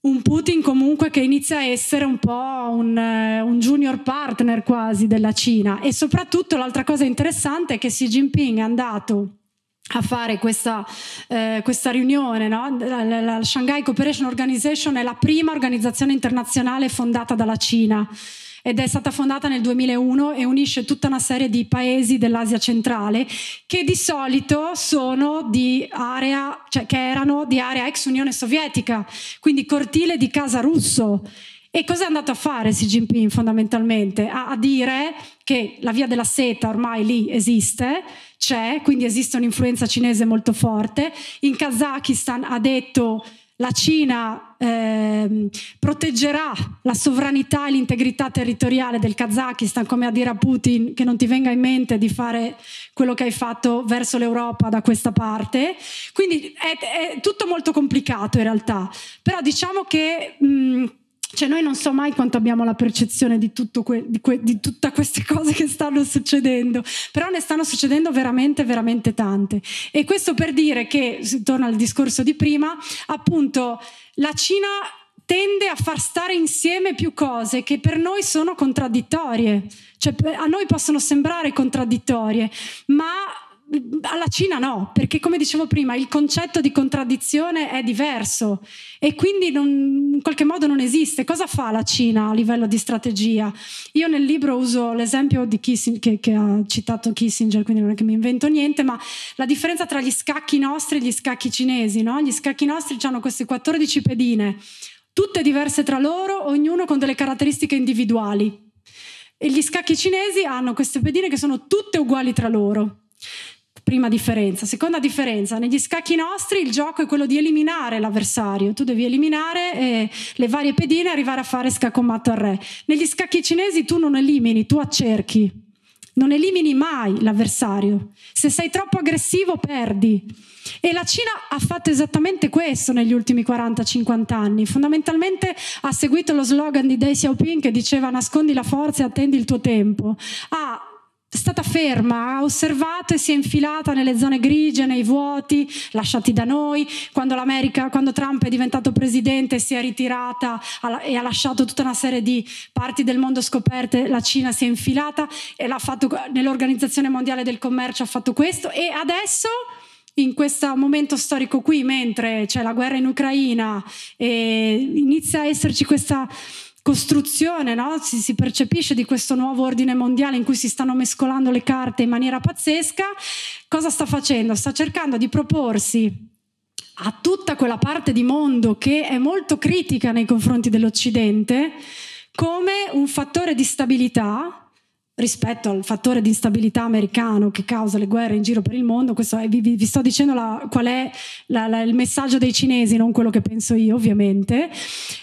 un Putin comunque che inizia a essere un po' un, un, junior partner quasi della Cina e soprattutto l'altra cosa interessante è che Xi Jinping è andato a fare questa, eh, questa riunione. No? La, la Shanghai Cooperation Organization è la prima organizzazione internazionale fondata dalla Cina ed è stata fondata nel 2001 e unisce tutta una serie di paesi dell'Asia centrale che di solito sono di area, cioè che erano di area ex Unione Sovietica, quindi cortile di casa russo. E cosa è andato a fare Xi Jinping fondamentalmente? A, a dire che la via della seta ormai lì esiste, c'è, quindi esiste un'influenza cinese molto forte. In Kazakistan ha detto la Cina eh, proteggerà la sovranità e l'integrità territoriale del Kazakistan, come a dire a Putin che non ti venga in mente di fare quello che hai fatto verso l'Europa da questa parte. Quindi è, è tutto molto complicato in realtà, però diciamo che... Mh, cioè noi non so mai quanto abbiamo la percezione di, que- di, que- di tutte queste cose che stanno succedendo, però ne stanno succedendo veramente, veramente tante. E questo per dire che, si torna al discorso di prima, appunto la Cina tende a far stare insieme più cose che per noi sono contraddittorie, cioè a noi possono sembrare contraddittorie, ma alla Cina no, perché come dicevo prima il concetto di contraddizione è diverso e quindi non, in qualche modo non esiste. Cosa fa la Cina a livello di strategia? Io nel libro uso l'esempio di Kissinger, che, che ha citato Kissinger, quindi non è che mi invento niente, ma la differenza tra gli scacchi nostri e gli scacchi cinesi. No? Gli scacchi nostri hanno queste 14 pedine, tutte diverse tra loro, ognuno con delle caratteristiche individuali. E gli scacchi cinesi hanno queste pedine che sono tutte uguali tra loro. Prima differenza. Seconda differenza, negli scacchi nostri il gioco è quello di eliminare l'avversario. Tu devi eliminare eh, le varie pedine e arrivare a fare scaccomatto al re. Negli scacchi cinesi tu non elimini, tu accerchi. Non elimini mai l'avversario. Se sei troppo aggressivo perdi. E la Cina ha fatto esattamente questo negli ultimi 40-50 anni. Fondamentalmente ha seguito lo slogan di Deng Xiaoping che diceva nascondi la forza e attendi il tuo tempo. Ha stata ferma, ha osservato e si è infilata nelle zone grigie, nei vuoti lasciati da noi. Quando, quando Trump è diventato presidente si è ritirata e ha lasciato tutta una serie di parti del mondo scoperte, la Cina si è infilata e l'ha fatto nell'Organizzazione Mondiale del Commercio, ha fatto questo e adesso in questo momento storico qui, mentre c'è la guerra in Ucraina e inizia a esserci questa costruzione, no? si, si, percepisce di questo nuovo ordine mondiale in cui si stanno mescolando le carte in maniera pazzesca, cosa sta facendo? Sta cercando di proporsi a tutta quella parte di mondo che è molto critica nei confronti dell'Occidente come un fattore di stabilità rispetto al fattore di instabilità americano che causa le guerre in giro per il mondo. È, vi, vi, sto dicendo la, qual è la, la, il messaggio dei cinesi, non quello che penso io, ovviamente,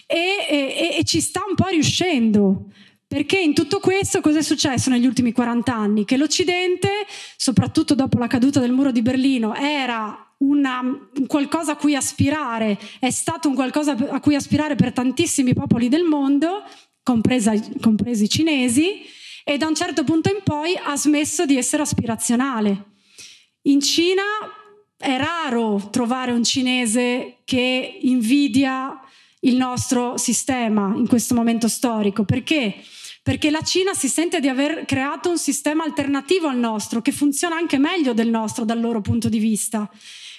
e, e, e ci sta un po' riuscendo. Perché in tutto questo cosa è successo negli ultimi 40 anni? Che l'Occidente, soprattutto dopo la caduta del muro di Berlino, era una, un qualcosa a cui aspirare, è stato un qualcosa a cui aspirare per tantissimi popoli del mondo, compresa, compresi i cinesi, e da un certo punto in poi ha smesso di essere aspirazionale. In Cina è raro trovare un cinese che invidia il nostro sistema in questo momento storico. Perché? Perché la Cina si sente di aver creato un sistema alternativo al nostro, che funziona anche meglio del nostro dal loro punto di vista.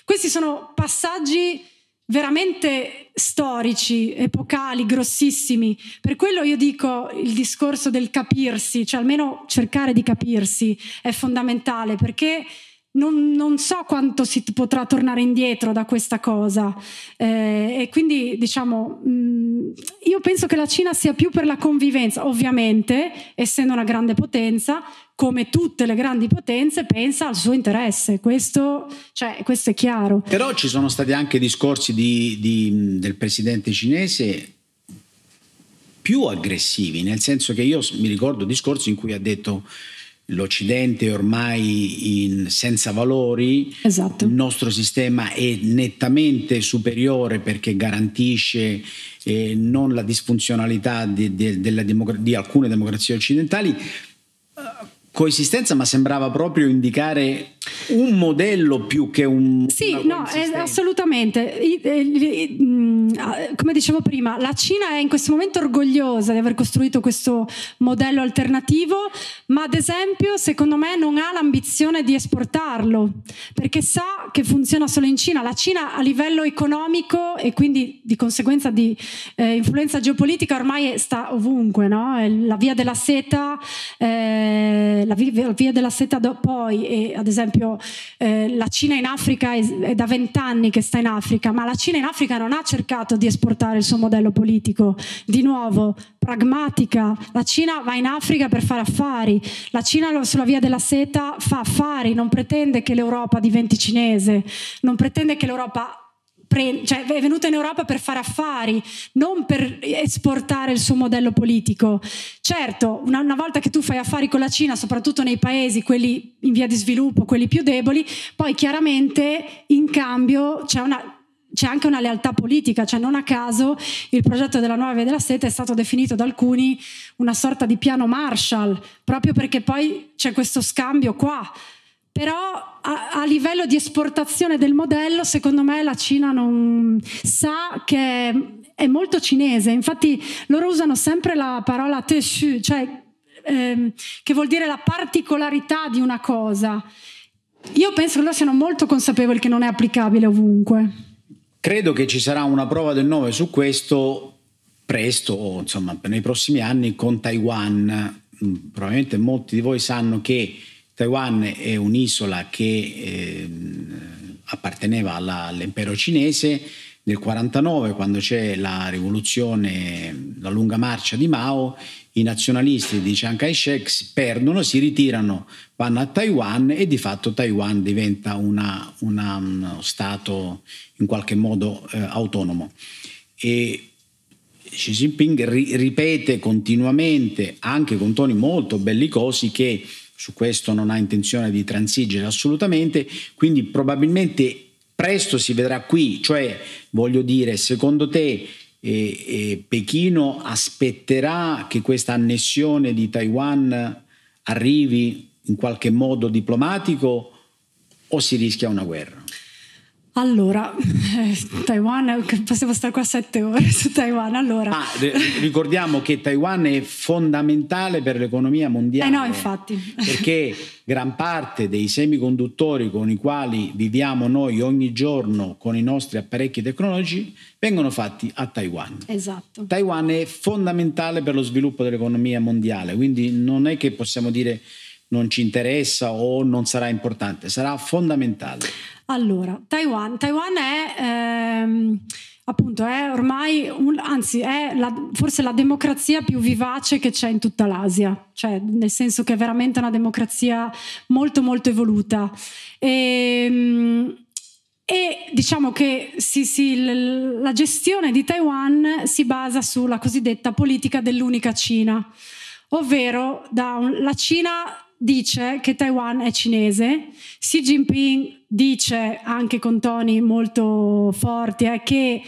Questi sono passaggi veramente storici, epocali, grossissimi. Per quello io dico il discorso del capirsi, cioè almeno cercare di capirsi è fondamentale perché non, non, so quanto si potrà tornare indietro da questa cosa. Eh, e quindi, diciamo, mh, mm, io penso che la Cina sia più per la convivenza. Ovviamente, essendo una grande potenza, come tutte le grandi potenze, pensa al suo interesse. Questo, cioè, questo è chiaro. Però ci sono stati anche discorsi di, di, del presidente cinese più aggressivi, nel senso che io mi ricordo discorsi in cui ha detto l'Occidente è ormai in, senza valori, esatto. il nostro sistema è nettamente superiore perché garantisce eh, non la disfunzionalità di, di, democ- di alcune democrazie occidentali. Coesistenza, ma sembrava proprio indicare un modello più che un... Sì, no, assolutamente. Mm, come dicevo prima, la Cina è in questo momento orgogliosa di aver costruito questo modello alternativo, ma ad esempio secondo me non ha l'ambizione di esportarlo, perché sa che funziona solo in Cina. La Cina a livello economico e quindi di conseguenza di eh, influenza geopolitica ormai sta ovunque, no? La via della seta, eh, la via, la via della seta do, poi, e ad esempio eh, la Cina in Africa è, è da vent'anni che sta in Africa, ma la Cina in Africa non ha cercato di esportare il suo modello politico. Di nuovo, pragmatica. La Cina va in Africa per fare affari. La Cina sulla via della seta fa affari, non pretende che l'Europa diventi cinese, non pretende che l'Europa cioè è venuta in Europa per fare affari, non per esportare il suo modello politico. Certo, una, una, volta che tu fai affari con la Cina, soprattutto nei paesi, quelli in via di sviluppo, quelli più deboli, poi chiaramente in cambio c'è una, c'è anche una lealtà politica, cioè non a caso il progetto della nuova via della seta è stato definito da alcuni una sorta di piano Marshall, proprio perché poi c'è questo scambio qua però a, a, livello di esportazione del modello, secondo me la Cina non sa che è molto cinese. Infatti loro usano sempre la parola teshu, cioè ehm, che vuol dire la particolarità di una cosa. Io penso che loro siano molto consapevoli che non è applicabile ovunque. Credo che ci sarà una prova del 9 su questo presto, o insomma nei prossimi anni con Taiwan. Mm, probabilmente molti di voi sanno che Taiwan è un'isola che eh, apparteneva alla, all'impero cinese. Nel 1949, quando c'è la rivoluzione, la lunga marcia di Mao, i nazionalisti di Chiang Kai-shek perdono, si ritirano, vanno a Taiwan e di fatto Taiwan diventa una, una, uno Stato in qualche modo eh, autonomo. E Xi Jinping ri- ripete continuamente, anche con toni molto bellicosi, che su questo non ha intenzione di transigere assolutamente, quindi probabilmente presto si vedrà qui, cioè voglio dire, secondo te eh, eh, Pechino aspetterà che questa annessione di Taiwan arrivi in qualche modo diplomatico o si rischia una guerra? Allora, eh, *laughs* Taiwan, possiamo stare qua sette ore su Taiwan. Allora. Ah, ricordiamo che Taiwan è fondamentale per l'economia mondiale. Eh no, infatti. Perché gran parte dei semiconduttori con i quali viviamo noi ogni giorno con i nostri apparecchi tecnologici vengono fatti a Taiwan. Esatto. Taiwan è fondamentale per lo sviluppo dell'economia mondiale, quindi non è che possiamo dire non ci interessa o non sarà importante, sarà fondamentale. Allora, Taiwan, Taiwan è ehm, appunto è ormai, un, anzi è la, forse la democrazia più vivace che c'è in tutta l'Asia, cioè nel senso che è veramente una democrazia molto molto evoluta. E, ehm, e diciamo che sì, sì, la gestione di Taiwan si basa sulla cosiddetta politica dell'unica Cina, ovvero un, la Cina dice che Taiwan è cinese, Xi Jinping dice anche con toni molto forti eh, che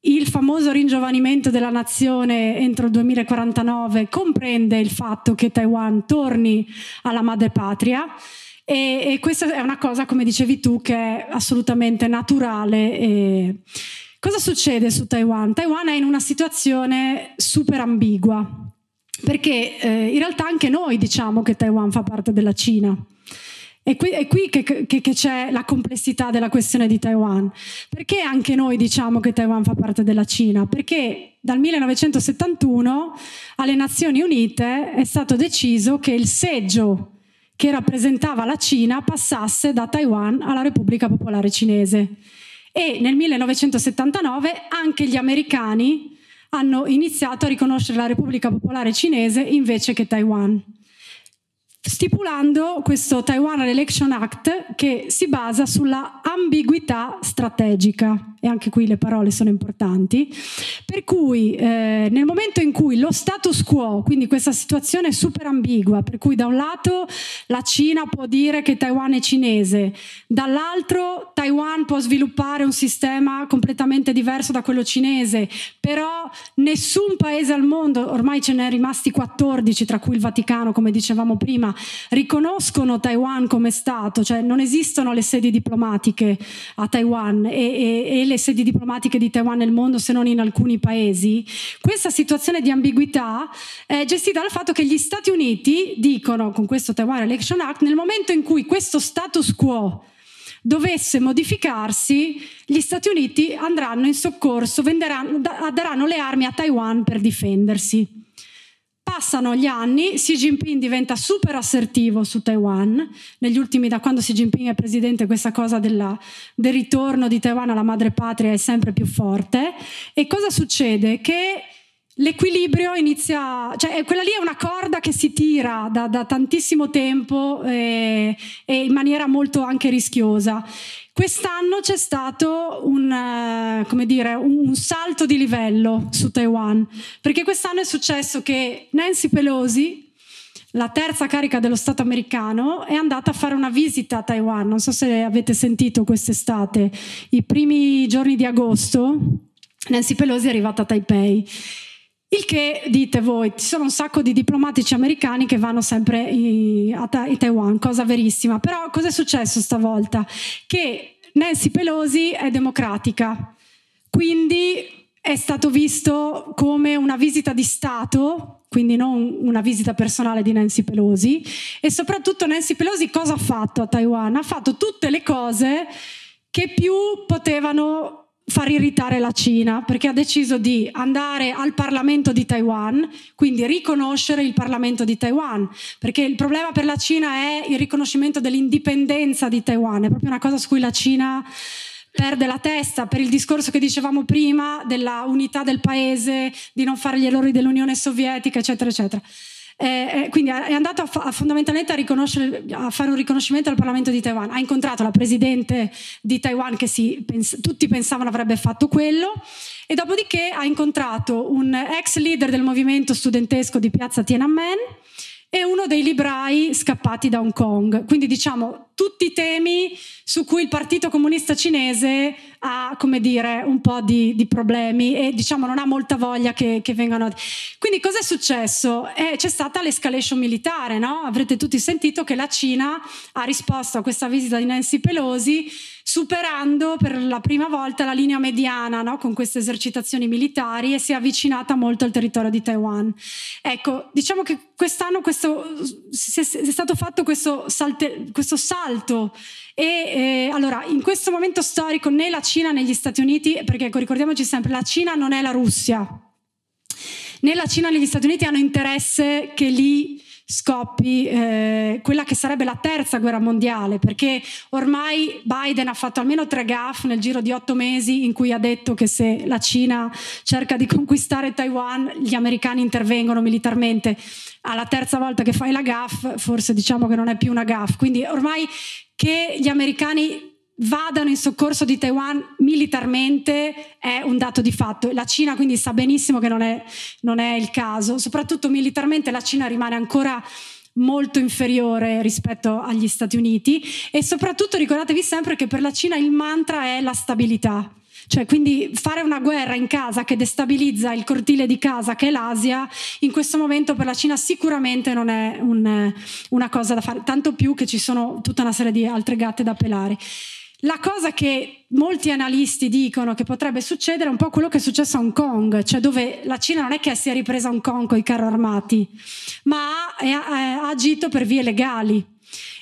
il famoso ringiovanimento della nazione entro il 2049 comprende il fatto che Taiwan torni alla madre patria e, e questa è una cosa, come dicevi tu, che è assolutamente naturale. E... Cosa succede su Taiwan? Taiwan è in una situazione super ambigua perché eh, in realtà anche noi diciamo che Taiwan fa parte della Cina. È qui, è qui che, che, che, c'è la complessità della questione di Taiwan. Perché anche noi diciamo che Taiwan fa parte della Cina? Perché dal 1971 alle Nazioni Unite è stato deciso che il seggio che rappresentava la Cina passasse da Taiwan alla Repubblica Popolare Cinese. E nel 1979 anche gli americani hanno iniziato a riconoscere la Repubblica Popolare Cinese invece che Taiwan stipulando questo Taiwan Election Act che si basa sulla ambiguità strategica e anche qui le parole sono importanti. Per cui eh, nel momento in cui lo status quo quindi questa situazione super ambigua per cui da un lato la Cina può dire che Taiwan è cinese dall'altro Taiwan può sviluppare un sistema completamente diverso da quello cinese però nessun paese al mondo ormai ce ne è rimasti 14 tra cui il Vaticano come dicevamo prima riconoscono Taiwan come Stato, cioè non esistono le sedi diplomatiche a Taiwan e, e, e le sedi diplomatiche di Taiwan nel mondo se non in alcuni paesi, questa situazione di ambiguità è gestita dal fatto che gli Stati Uniti dicono con questo Taiwan Election Act nel momento in cui questo status quo dovesse modificarsi, gli Stati Uniti andranno in soccorso, daranno le armi a Taiwan per difendersi. Passano gli anni, Xi Jinping diventa super assertivo su Taiwan. Negli ultimi, da quando Xi Jinping è presidente, questa cosa della, del ritorno di Taiwan alla madre patria è sempre più forte. E cosa succede? Che l'equilibrio inizia, cioè quella lì è una corda che si tira da, da tantissimo tempo e, e, in maniera molto anche rischiosa. Quest'anno c'è stato un, uh, dire, un, salto di livello su Taiwan, perché quest'anno è successo che Nancy Pelosi, la terza carica dello Stato americano, è andata a fare una visita a Taiwan. Non so se avete sentito quest'estate, i primi giorni di agosto, Nancy Pelosi è arrivata a Taipei. Il che dite voi, ci sono un sacco di diplomatici americani che vanno sempre in, a, Taiwan, cosa verissima. Però cosa è successo stavolta? Che Nancy Pelosi è democratica, quindi è stato visto come una visita di Stato, quindi non una visita personale di Nancy Pelosi. E soprattutto Nancy Pelosi cosa ha fatto a Taiwan? Ha fatto tutte le cose che più potevano far irritare la Cina perché ha deciso di andare al Parlamento di Taiwan, quindi riconoscere il Parlamento di Taiwan, perché il problema per la Cina è il riconoscimento dell'indipendenza di Taiwan, è proprio una cosa su cui la Cina perde la testa per il discorso che dicevamo prima della unità del paese, di non fare gli errori dell'Unione Sovietica, eccetera, eccetera. Eh, eh, quindi è andato a, fa- fondamentalmente a, a, fare un riconoscimento al Parlamento di Taiwan. Ha incontrato la presidente di Taiwan che si, pens- tutti pensavano avrebbe fatto quello e dopodiché ha incontrato un ex leader del movimento studentesco di piazza Tiananmen e uno dei librai scappati da Hong Kong. Quindi diciamo tutti i temi su cui il Partito Comunista Cinese ha, come dire, un po' di, di problemi e diciamo non ha molta voglia che, che vengano. Quindi cosa è successo? Eh, c'è stata l'escalation militare, no? Avrete tutti sentito che la Cina ha risposto a questa visita di Nancy Pelosi superando per la prima volta la linea mediana no? con queste esercitazioni militari e si è avvicinata molto al territorio di Taiwan. Ecco, diciamo che quest'anno questo, è stato fatto questo, salte, questo salto e eh, allora in questo momento storico né la Cina né gli Stati Uniti, perché ecco, ricordiamoci sempre, la Cina non è la Russia, né la Cina né gli Stati Uniti hanno interesse che lì scoppi eh, quella che sarebbe la terza guerra mondiale, perché ormai Biden ha fatto almeno tre gaff nel giro di otto mesi in cui ha detto che se la Cina cerca di conquistare Taiwan, gli americani intervengono militarmente. Alla terza volta che fai la gaff, forse diciamo che non è più una gaff. Quindi ormai che gli americani vadano in soccorso di Taiwan militarmente è un dato di fatto. La Cina quindi sa benissimo che non è, non è il caso, soprattutto militarmente la Cina rimane ancora molto inferiore rispetto agli Stati Uniti e soprattutto ricordatevi sempre che per la Cina il mantra è la stabilità. Cioè, quindi fare una guerra in casa che destabilizza il cortile di casa che è l'Asia, in questo momento per la Cina sicuramente non è un, una cosa da fare, tanto più che ci sono tutta una serie di altre gatte da pelare. La cosa che molti analisti dicono che potrebbe succedere è un po' quello che è successo a Hong Kong, cioè dove la Cina non è che si è ripresa a Hong Kong con i carri armati, ma ha, agito per vie legali.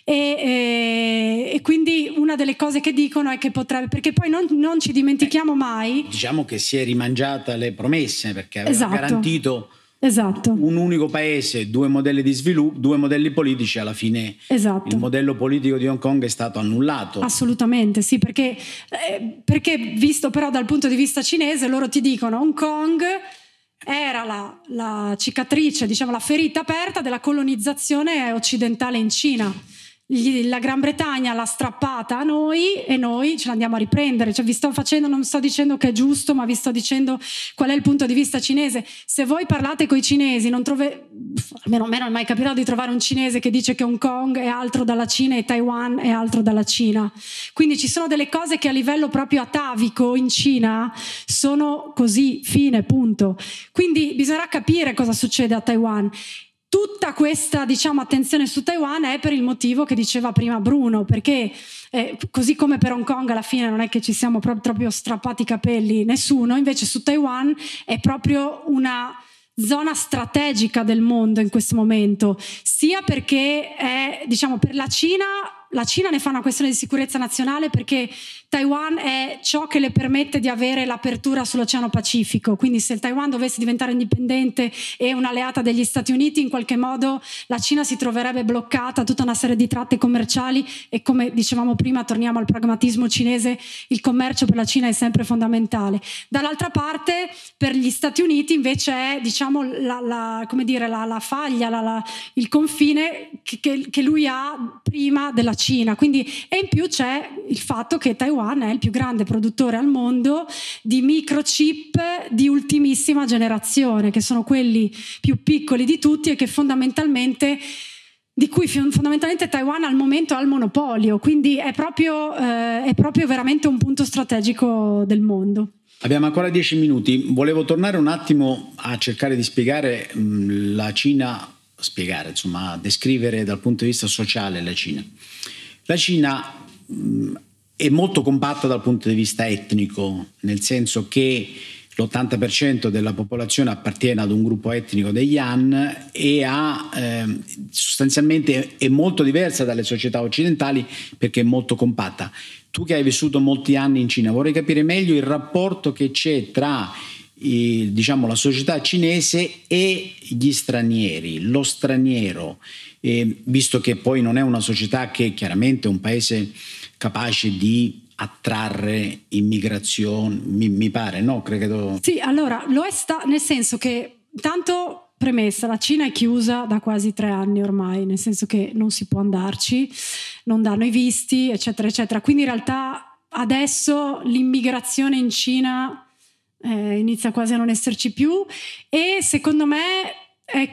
E, e, e, quindi una delle cose che dicono è che potrebbe, perché poi non, non ci dimentichiamo mai. Diciamo che si è rimangiata le promesse perché aveva esatto. garantito Esatto. Un unico paese, due modelli di sviluppo, due modelli politici, alla fine esatto. il modello politico di Hong Kong è stato annullato. Assolutamente, sì, perché, eh, perché visto però dal punto di vista cinese, loro ti dicono Hong Kong era la, la cicatrice, diciamo la ferita aperta della colonizzazione occidentale in Cina la Gran Bretagna l'ha strappata a noi e noi ce l'andiamo a riprendere. Cioè, vi sto facendo, non sto dicendo che è giusto, ma vi sto dicendo qual è il punto di vista cinese. Se voi parlate con i cinesi, non trove, almeno a me non mai capitato di trovare un cinese che dice che Hong Kong è altro dalla Cina e Taiwan è altro dalla Cina. Quindi ci sono delle cose che a livello proprio atavico in Cina sono così, fine, punto. Quindi bisognerà capire cosa succede a Taiwan tutta questa diciamo, attenzione su Taiwan è per il motivo che diceva prima Bruno, perché eh, così come per Hong Kong alla fine non è che ci siamo proprio strappati i capelli nessuno, invece su Taiwan è proprio una zona strategica del mondo in questo momento, sia perché è, diciamo, per la Cina la Cina ne fa una questione di sicurezza nazionale perché Taiwan è ciò che le permette di avere l'apertura sull'Oceano Pacifico. Quindi se il Taiwan dovesse diventare indipendente e un'alleata degli Stati Uniti, in qualche modo la Cina si troverebbe bloccata a tutta una serie di tratte commerciali e come dicevamo prima, torniamo al pragmatismo cinese, il commercio per la Cina è sempre fondamentale. Dall'altra parte, per gli Stati Uniti invece è diciamo, la, la, dire, la, la faglia, il confine che, che lui ha prima della Cina Cina. Quindi, e in più c'è il fatto che Taiwan è il più grande produttore al mondo di microchip di ultimissima generazione, che sono quelli più piccoli di tutti e che fondamentalmente di cui fondamentalmente Taiwan al momento ha il monopolio, quindi è proprio, eh, è proprio veramente un punto strategico del mondo. Abbiamo ancora dieci minuti, volevo tornare un attimo a cercare di spiegare mh, la Cina, spiegare, insomma, descrivere dal punto di vista sociale la Cina. La Cina mh, è molto compatta dal punto di vista etnico, nel senso che l'80% della popolazione appartiene ad un gruppo etnico degli Han e ha, eh, sostanzialmente è molto diversa dalle società occidentali perché è molto compatta. Tu che hai vissuto molti anni in Cina, vorrei capire meglio il rapporto che c'è tra eh, diciamo, la società cinese e gli stranieri, lo straniero e visto che poi non è una società che chiaramente è un paese capace di attrarre immigrazione, mi, mi pare, no? Credo... Sì, allora lo è sta- nel senso che tanto premessa, la Cina è chiusa da quasi tre anni ormai, nel senso che non si può andarci, non danno i visti, eccetera, eccetera. Quindi in realtà adesso l'immigrazione in Cina eh, inizia quasi a non esserci più. E secondo me è,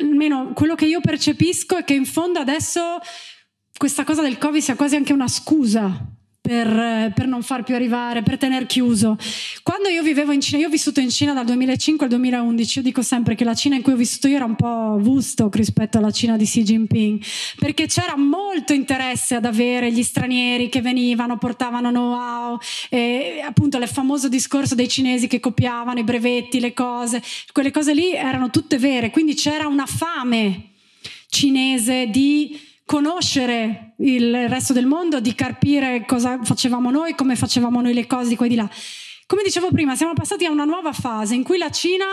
almeno quello che io percepisco è che in fondo adesso questa cosa del Covid sia quasi anche una scusa per, per, non far più arrivare, per tener chiuso. Quando io vivevo in Cina, io ho vissuto in Cina dal 2005 al 2011, io dico sempre che la Cina in cui ho vissuto io era un po' Woodstock rispetto alla Cina di Xi Jinping, perché c'era molto interesse ad avere gli stranieri che venivano, portavano know-how, e appunto il famoso discorso dei cinesi che copiavano i brevetti, le cose, quelle cose lì erano tutte vere, quindi c'era una fame cinese di conoscere il resto del mondo, di capire cosa facevamo noi, come facevamo noi le cose di qua e di là. Come dicevo prima, siamo passati a una nuova fase in cui la Cina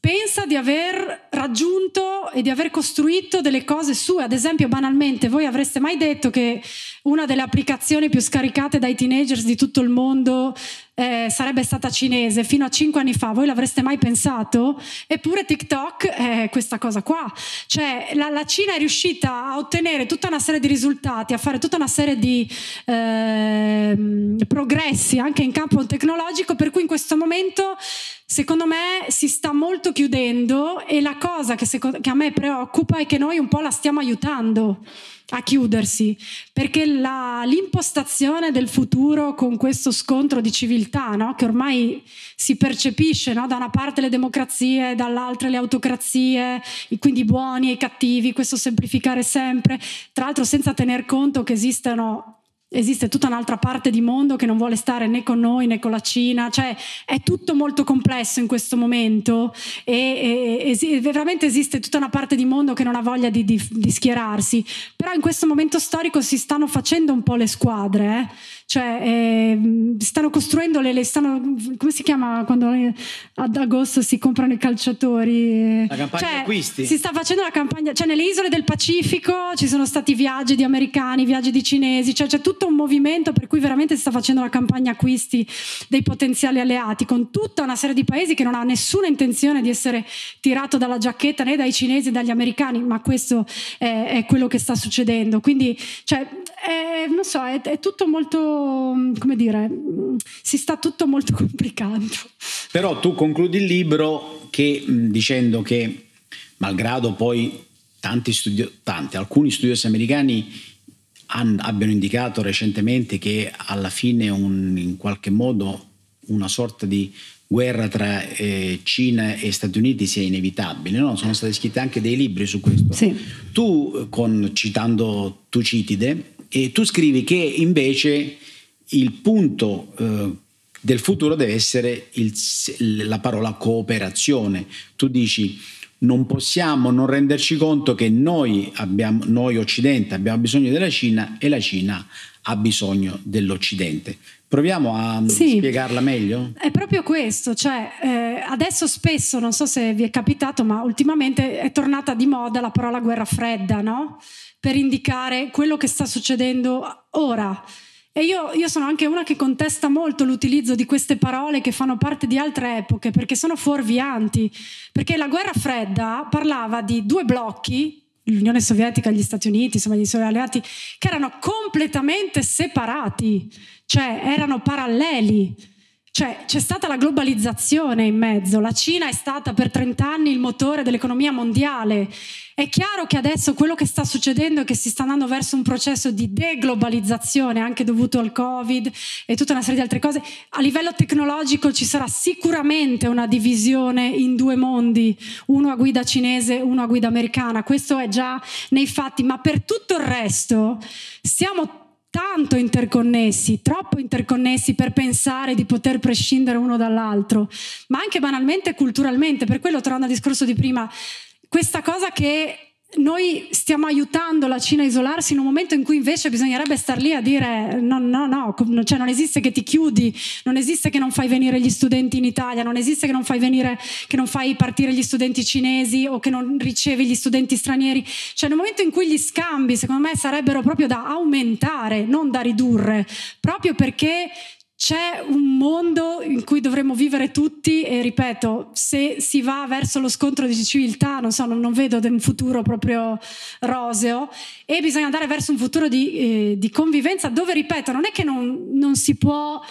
pensa di aver raggiunto e di aver costruito delle cose sue. Ad esempio, banalmente, voi avreste mai detto che una delle applicazioni più scaricate dai teenagers di tutto il mondo eh, sarebbe stata cinese fino a cinque anni fa, voi l'avreste mai pensato? Eppure TikTok è questa cosa qua. Cioè la, la Cina è riuscita a ottenere tutta una serie di risultati, a fare tutta una serie di eh, progressi anche in campo tecnologico, per cui in questo momento secondo me si sta molto chiudendo e la cosa che, secondo, che a me preoccupa è che noi un po' la stiamo aiutando a chiudersi, perché la, l'impostazione del futuro con questo scontro di civiltà, no? che ormai si percepisce no? da una parte le democrazie, dall'altra le autocrazie, quindi i buoni e i cattivi, questo semplificare sempre, tra l'altro senza tener conto che esistono esiste tutta un'altra parte di mondo che non vuole stare né con noi né con la Cina, cioè è tutto molto complesso in questo momento e, e, e veramente esiste tutta una parte di mondo che non ha voglia di, di, di, schierarsi, però in questo momento storico si stanno facendo un po' le squadre, eh? Cioè eh, stanno costruendo le, le stanno, come si chiama quando ad agosto si comprano i calciatori? La campagna cioè, acquisti. Si sta facendo la campagna, cioè nelle isole del Pacifico ci sono stati viaggi di americani, viaggi di cinesi, cioè c'è tutto un movimento per cui veramente si sta facendo la campagna acquisti dei potenziali alleati con tutta una serie di paesi che non ha nessuna intenzione di essere tirato dalla giacchetta né dai cinesi né dagli americani, ma questo è, è quello che sta succedendo. Quindi, cioè, è, non so, è, è tutto molto come dire, si sta tutto molto *laughs* complicando. Però tu concludi il libro che, dicendo che, malgrado poi tanti, studio, tanti alcuni studiosi americani han, abbiano indicato recentemente che alla fine un, in qualche modo una sorta di guerra tra eh, Cina e Stati Uniti sia inevitabile, no? sono stati scritti anche dei libri su questo. Sì. Tu, con, citando Tucitide, e tu scrivi che invece il punto eh, del futuro deve essere il, la parola cooperazione. Tu dici non possiamo non renderci conto che noi, abbiamo, noi Occidente abbiamo bisogno della Cina e la Cina ha bisogno dell'Occidente. Proviamo a sì, spiegarla meglio? È proprio questo, cioè eh, adesso spesso, non so se vi è capitato, ma ultimamente è tornata di moda la parola guerra fredda, no? Per indicare quello che sta succedendo ora. E io, io, sono anche una che contesta molto l'utilizzo di queste parole che fanno parte di altre epoche, perché sono fuorvianti. Perché la guerra fredda parlava di due blocchi, l'Unione Sovietica e gli Stati Uniti, insomma gli suoi alleati, che erano completamente separati, cioè erano paralleli. Cioè c'è stata la globalizzazione in mezzo, la Cina è stata per 30 anni il motore dell'economia mondiale. È chiaro che adesso quello che sta succedendo è che si sta andando verso un processo di deglobalizzazione anche dovuto al Covid e tutta una serie di altre cose. A livello tecnologico ci sarà sicuramente una divisione in due mondi, uno a guida cinese, uno a guida americana. Questo è già nei fatti, ma per tutto il resto stiamo tanto interconnessi, troppo interconnessi per pensare di poter prescindere uno dall'altro, ma anche banalmente culturalmente, per quello tornando al discorso di prima, questa cosa che noi stiamo aiutando la Cina a isolarsi in un momento in cui invece bisognerebbe star lì a dire no, no, no, cioè non esiste che ti chiudi, non esiste che non fai venire gli studenti in Italia, non esiste che non fai venire, che non fai partire gli studenti cinesi o che non ricevi gli studenti stranieri. Cioè nel momento in cui gli scambi, secondo me, sarebbero proprio da aumentare, non da ridurre, proprio perché c'è un mondo in cui dovremmo vivere tutti e ripeto, se si va verso lo scontro di civiltà, non so, non, non vedo un futuro proprio roseo e bisogna andare verso un futuro di, eh, di convivenza dove, ripeto, non è che non, non si può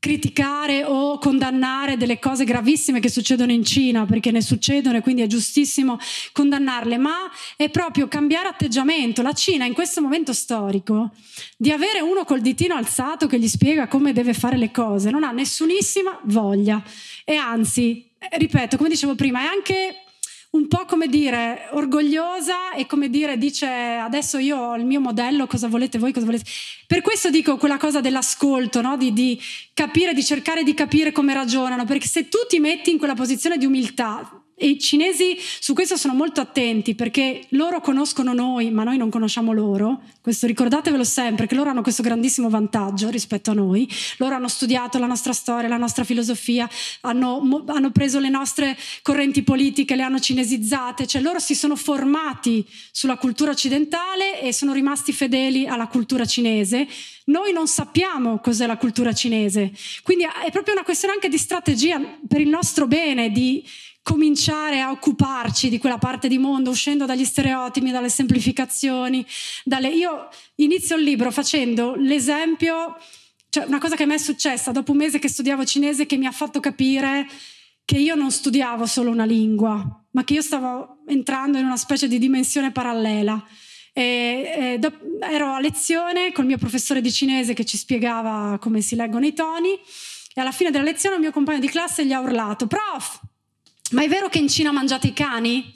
criticare o condannare delle cose gravissime che succedono in Cina, perché ne succedono e quindi è giustissimo condannarle, ma è proprio cambiare atteggiamento. La Cina in questo momento storico, di avere uno col ditino alzato che gli spiega come deve fare le cose, non ha nessunissima voglia e anzi, ripeto, come dicevo prima, è anche un po' come dire orgogliosa e come dire dice adesso io ho il mio modello, cosa volete voi, cosa volete. Per questo dico quella cosa dell'ascolto, no? di, di capire, di cercare di capire come ragionano, perché se tu ti metti in quella posizione di umiltà, i cinesi su questo sono molto attenti perché loro conoscono noi, ma noi non conosciamo loro. Questo ricordatevelo sempre, che loro hanno questo grandissimo vantaggio rispetto a noi. Loro hanno studiato la nostra storia, la nostra filosofia, hanno, hanno preso le nostre correnti politiche, le hanno cinesizzate, cioè loro si sono formati sulla cultura occidentale e sono rimasti fedeli alla cultura cinese. Noi non sappiamo cos'è la cultura cinese, quindi è proprio una questione anche di strategia per il nostro bene, di cominciare a occuparci di quella parte di mondo, uscendo dagli stereotipi, dalle semplificazioni. Dalle... Io inizio il libro facendo l'esempio, cioè una cosa che a me è successa dopo un mese che studiavo cinese che mi ha fatto capire che io non studiavo solo una lingua, ma che io stavo entrando in una specie di dimensione parallela. E, e do, ero a lezione col mio professore di cinese che ci spiegava come si leggono i toni e alla fine della lezione il mio compagno di classe gli ha urlato prof ma è vero che in Cina mangiate i cani?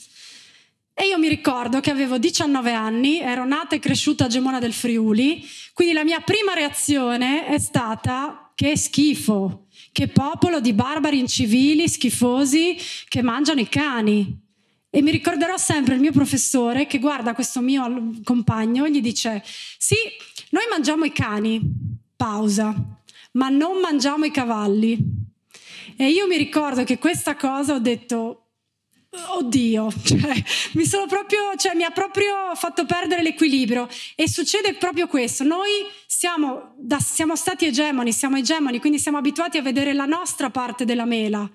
E io mi ricordo che avevo 19 anni, ero nata e cresciuta a Gemona del Friuli, quindi la mia prima reazione è stata che schifo, che popolo di barbari incivili, schifosi, che mangiano i cani. E mi ricorderò sempre il mio professore che guarda questo mio compagno e gli dice, sì, noi mangiamo i cani, pausa, ma non mangiamo i cavalli. E io mi ricordo che questa cosa ho detto, Oddio, *laughs* cioè, mi, proprio, cioè, mi, ha proprio fatto perdere l'equilibrio e succede proprio questo. Noi siamo, da, siamo stati egemoni, siamo egemoni, quindi siamo abituati a vedere la nostra parte della mela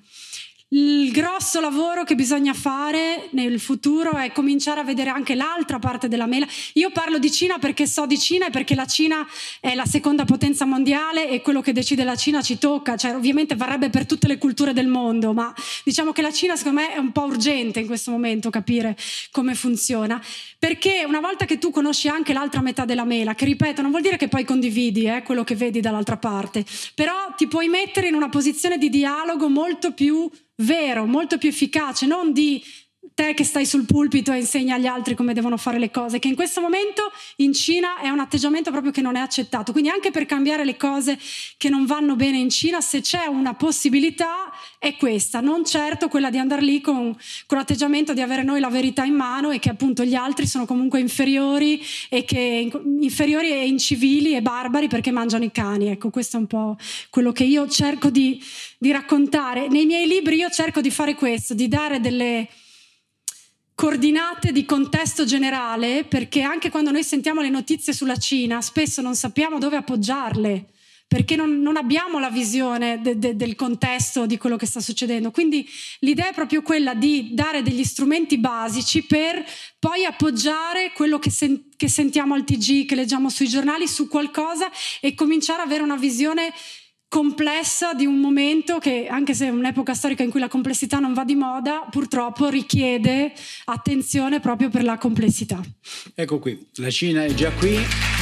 il grosso lavoro che bisogna fare nel futuro è cominciare a vedere anche l'altra parte della mela. Io parlo di Cina perché so di Cina e perché la Cina è la seconda potenza mondiale e quello che decide la Cina ci tocca, cioè ovviamente varrebbe per tutte le culture del mondo, ma diciamo che la Cina secondo me è un po' urgente in questo momento capire come funziona, perché una volta che tu conosci anche l'altra metà della mela, che ripeto non vuol dire che poi condividi eh, quello che vedi dall'altra parte, però ti puoi mettere in una posizione di dialogo molto più vero, molto più efficace, non di te che stai sul pulpito e insegni agli altri come devono fare le cose, che in questo momento in Cina è un atteggiamento proprio che non è accettato. Quindi anche per cambiare le cose che non vanno bene in Cina, se c'è una possibilità è questa, non certo quella di andare lì con, con l'atteggiamento di avere noi la verità in mano e che appunto gli altri sono comunque inferiori e che inferiori e incivili e barbari perché mangiano i cani. Ecco, questo è un po' quello che io cerco di, di raccontare. Nei miei libri io cerco di fare questo, di dare delle coordinate di contesto generale, perché anche quando noi sentiamo le notizie sulla Cina, spesso non sappiamo dove appoggiarle, perché non, non abbiamo la visione de, de, del contesto di quello che sta succedendo. Quindi l'idea è proprio quella di dare degli strumenti basici per poi appoggiare quello che, sen- che sentiamo al TG, che leggiamo sui giornali, su qualcosa e cominciare ad avere una visione complessa di un momento che, anche se è un'epoca storica in cui la complessità non va di moda, purtroppo richiede attenzione proprio per la complessità. Ecco qui, la Cina è già qui.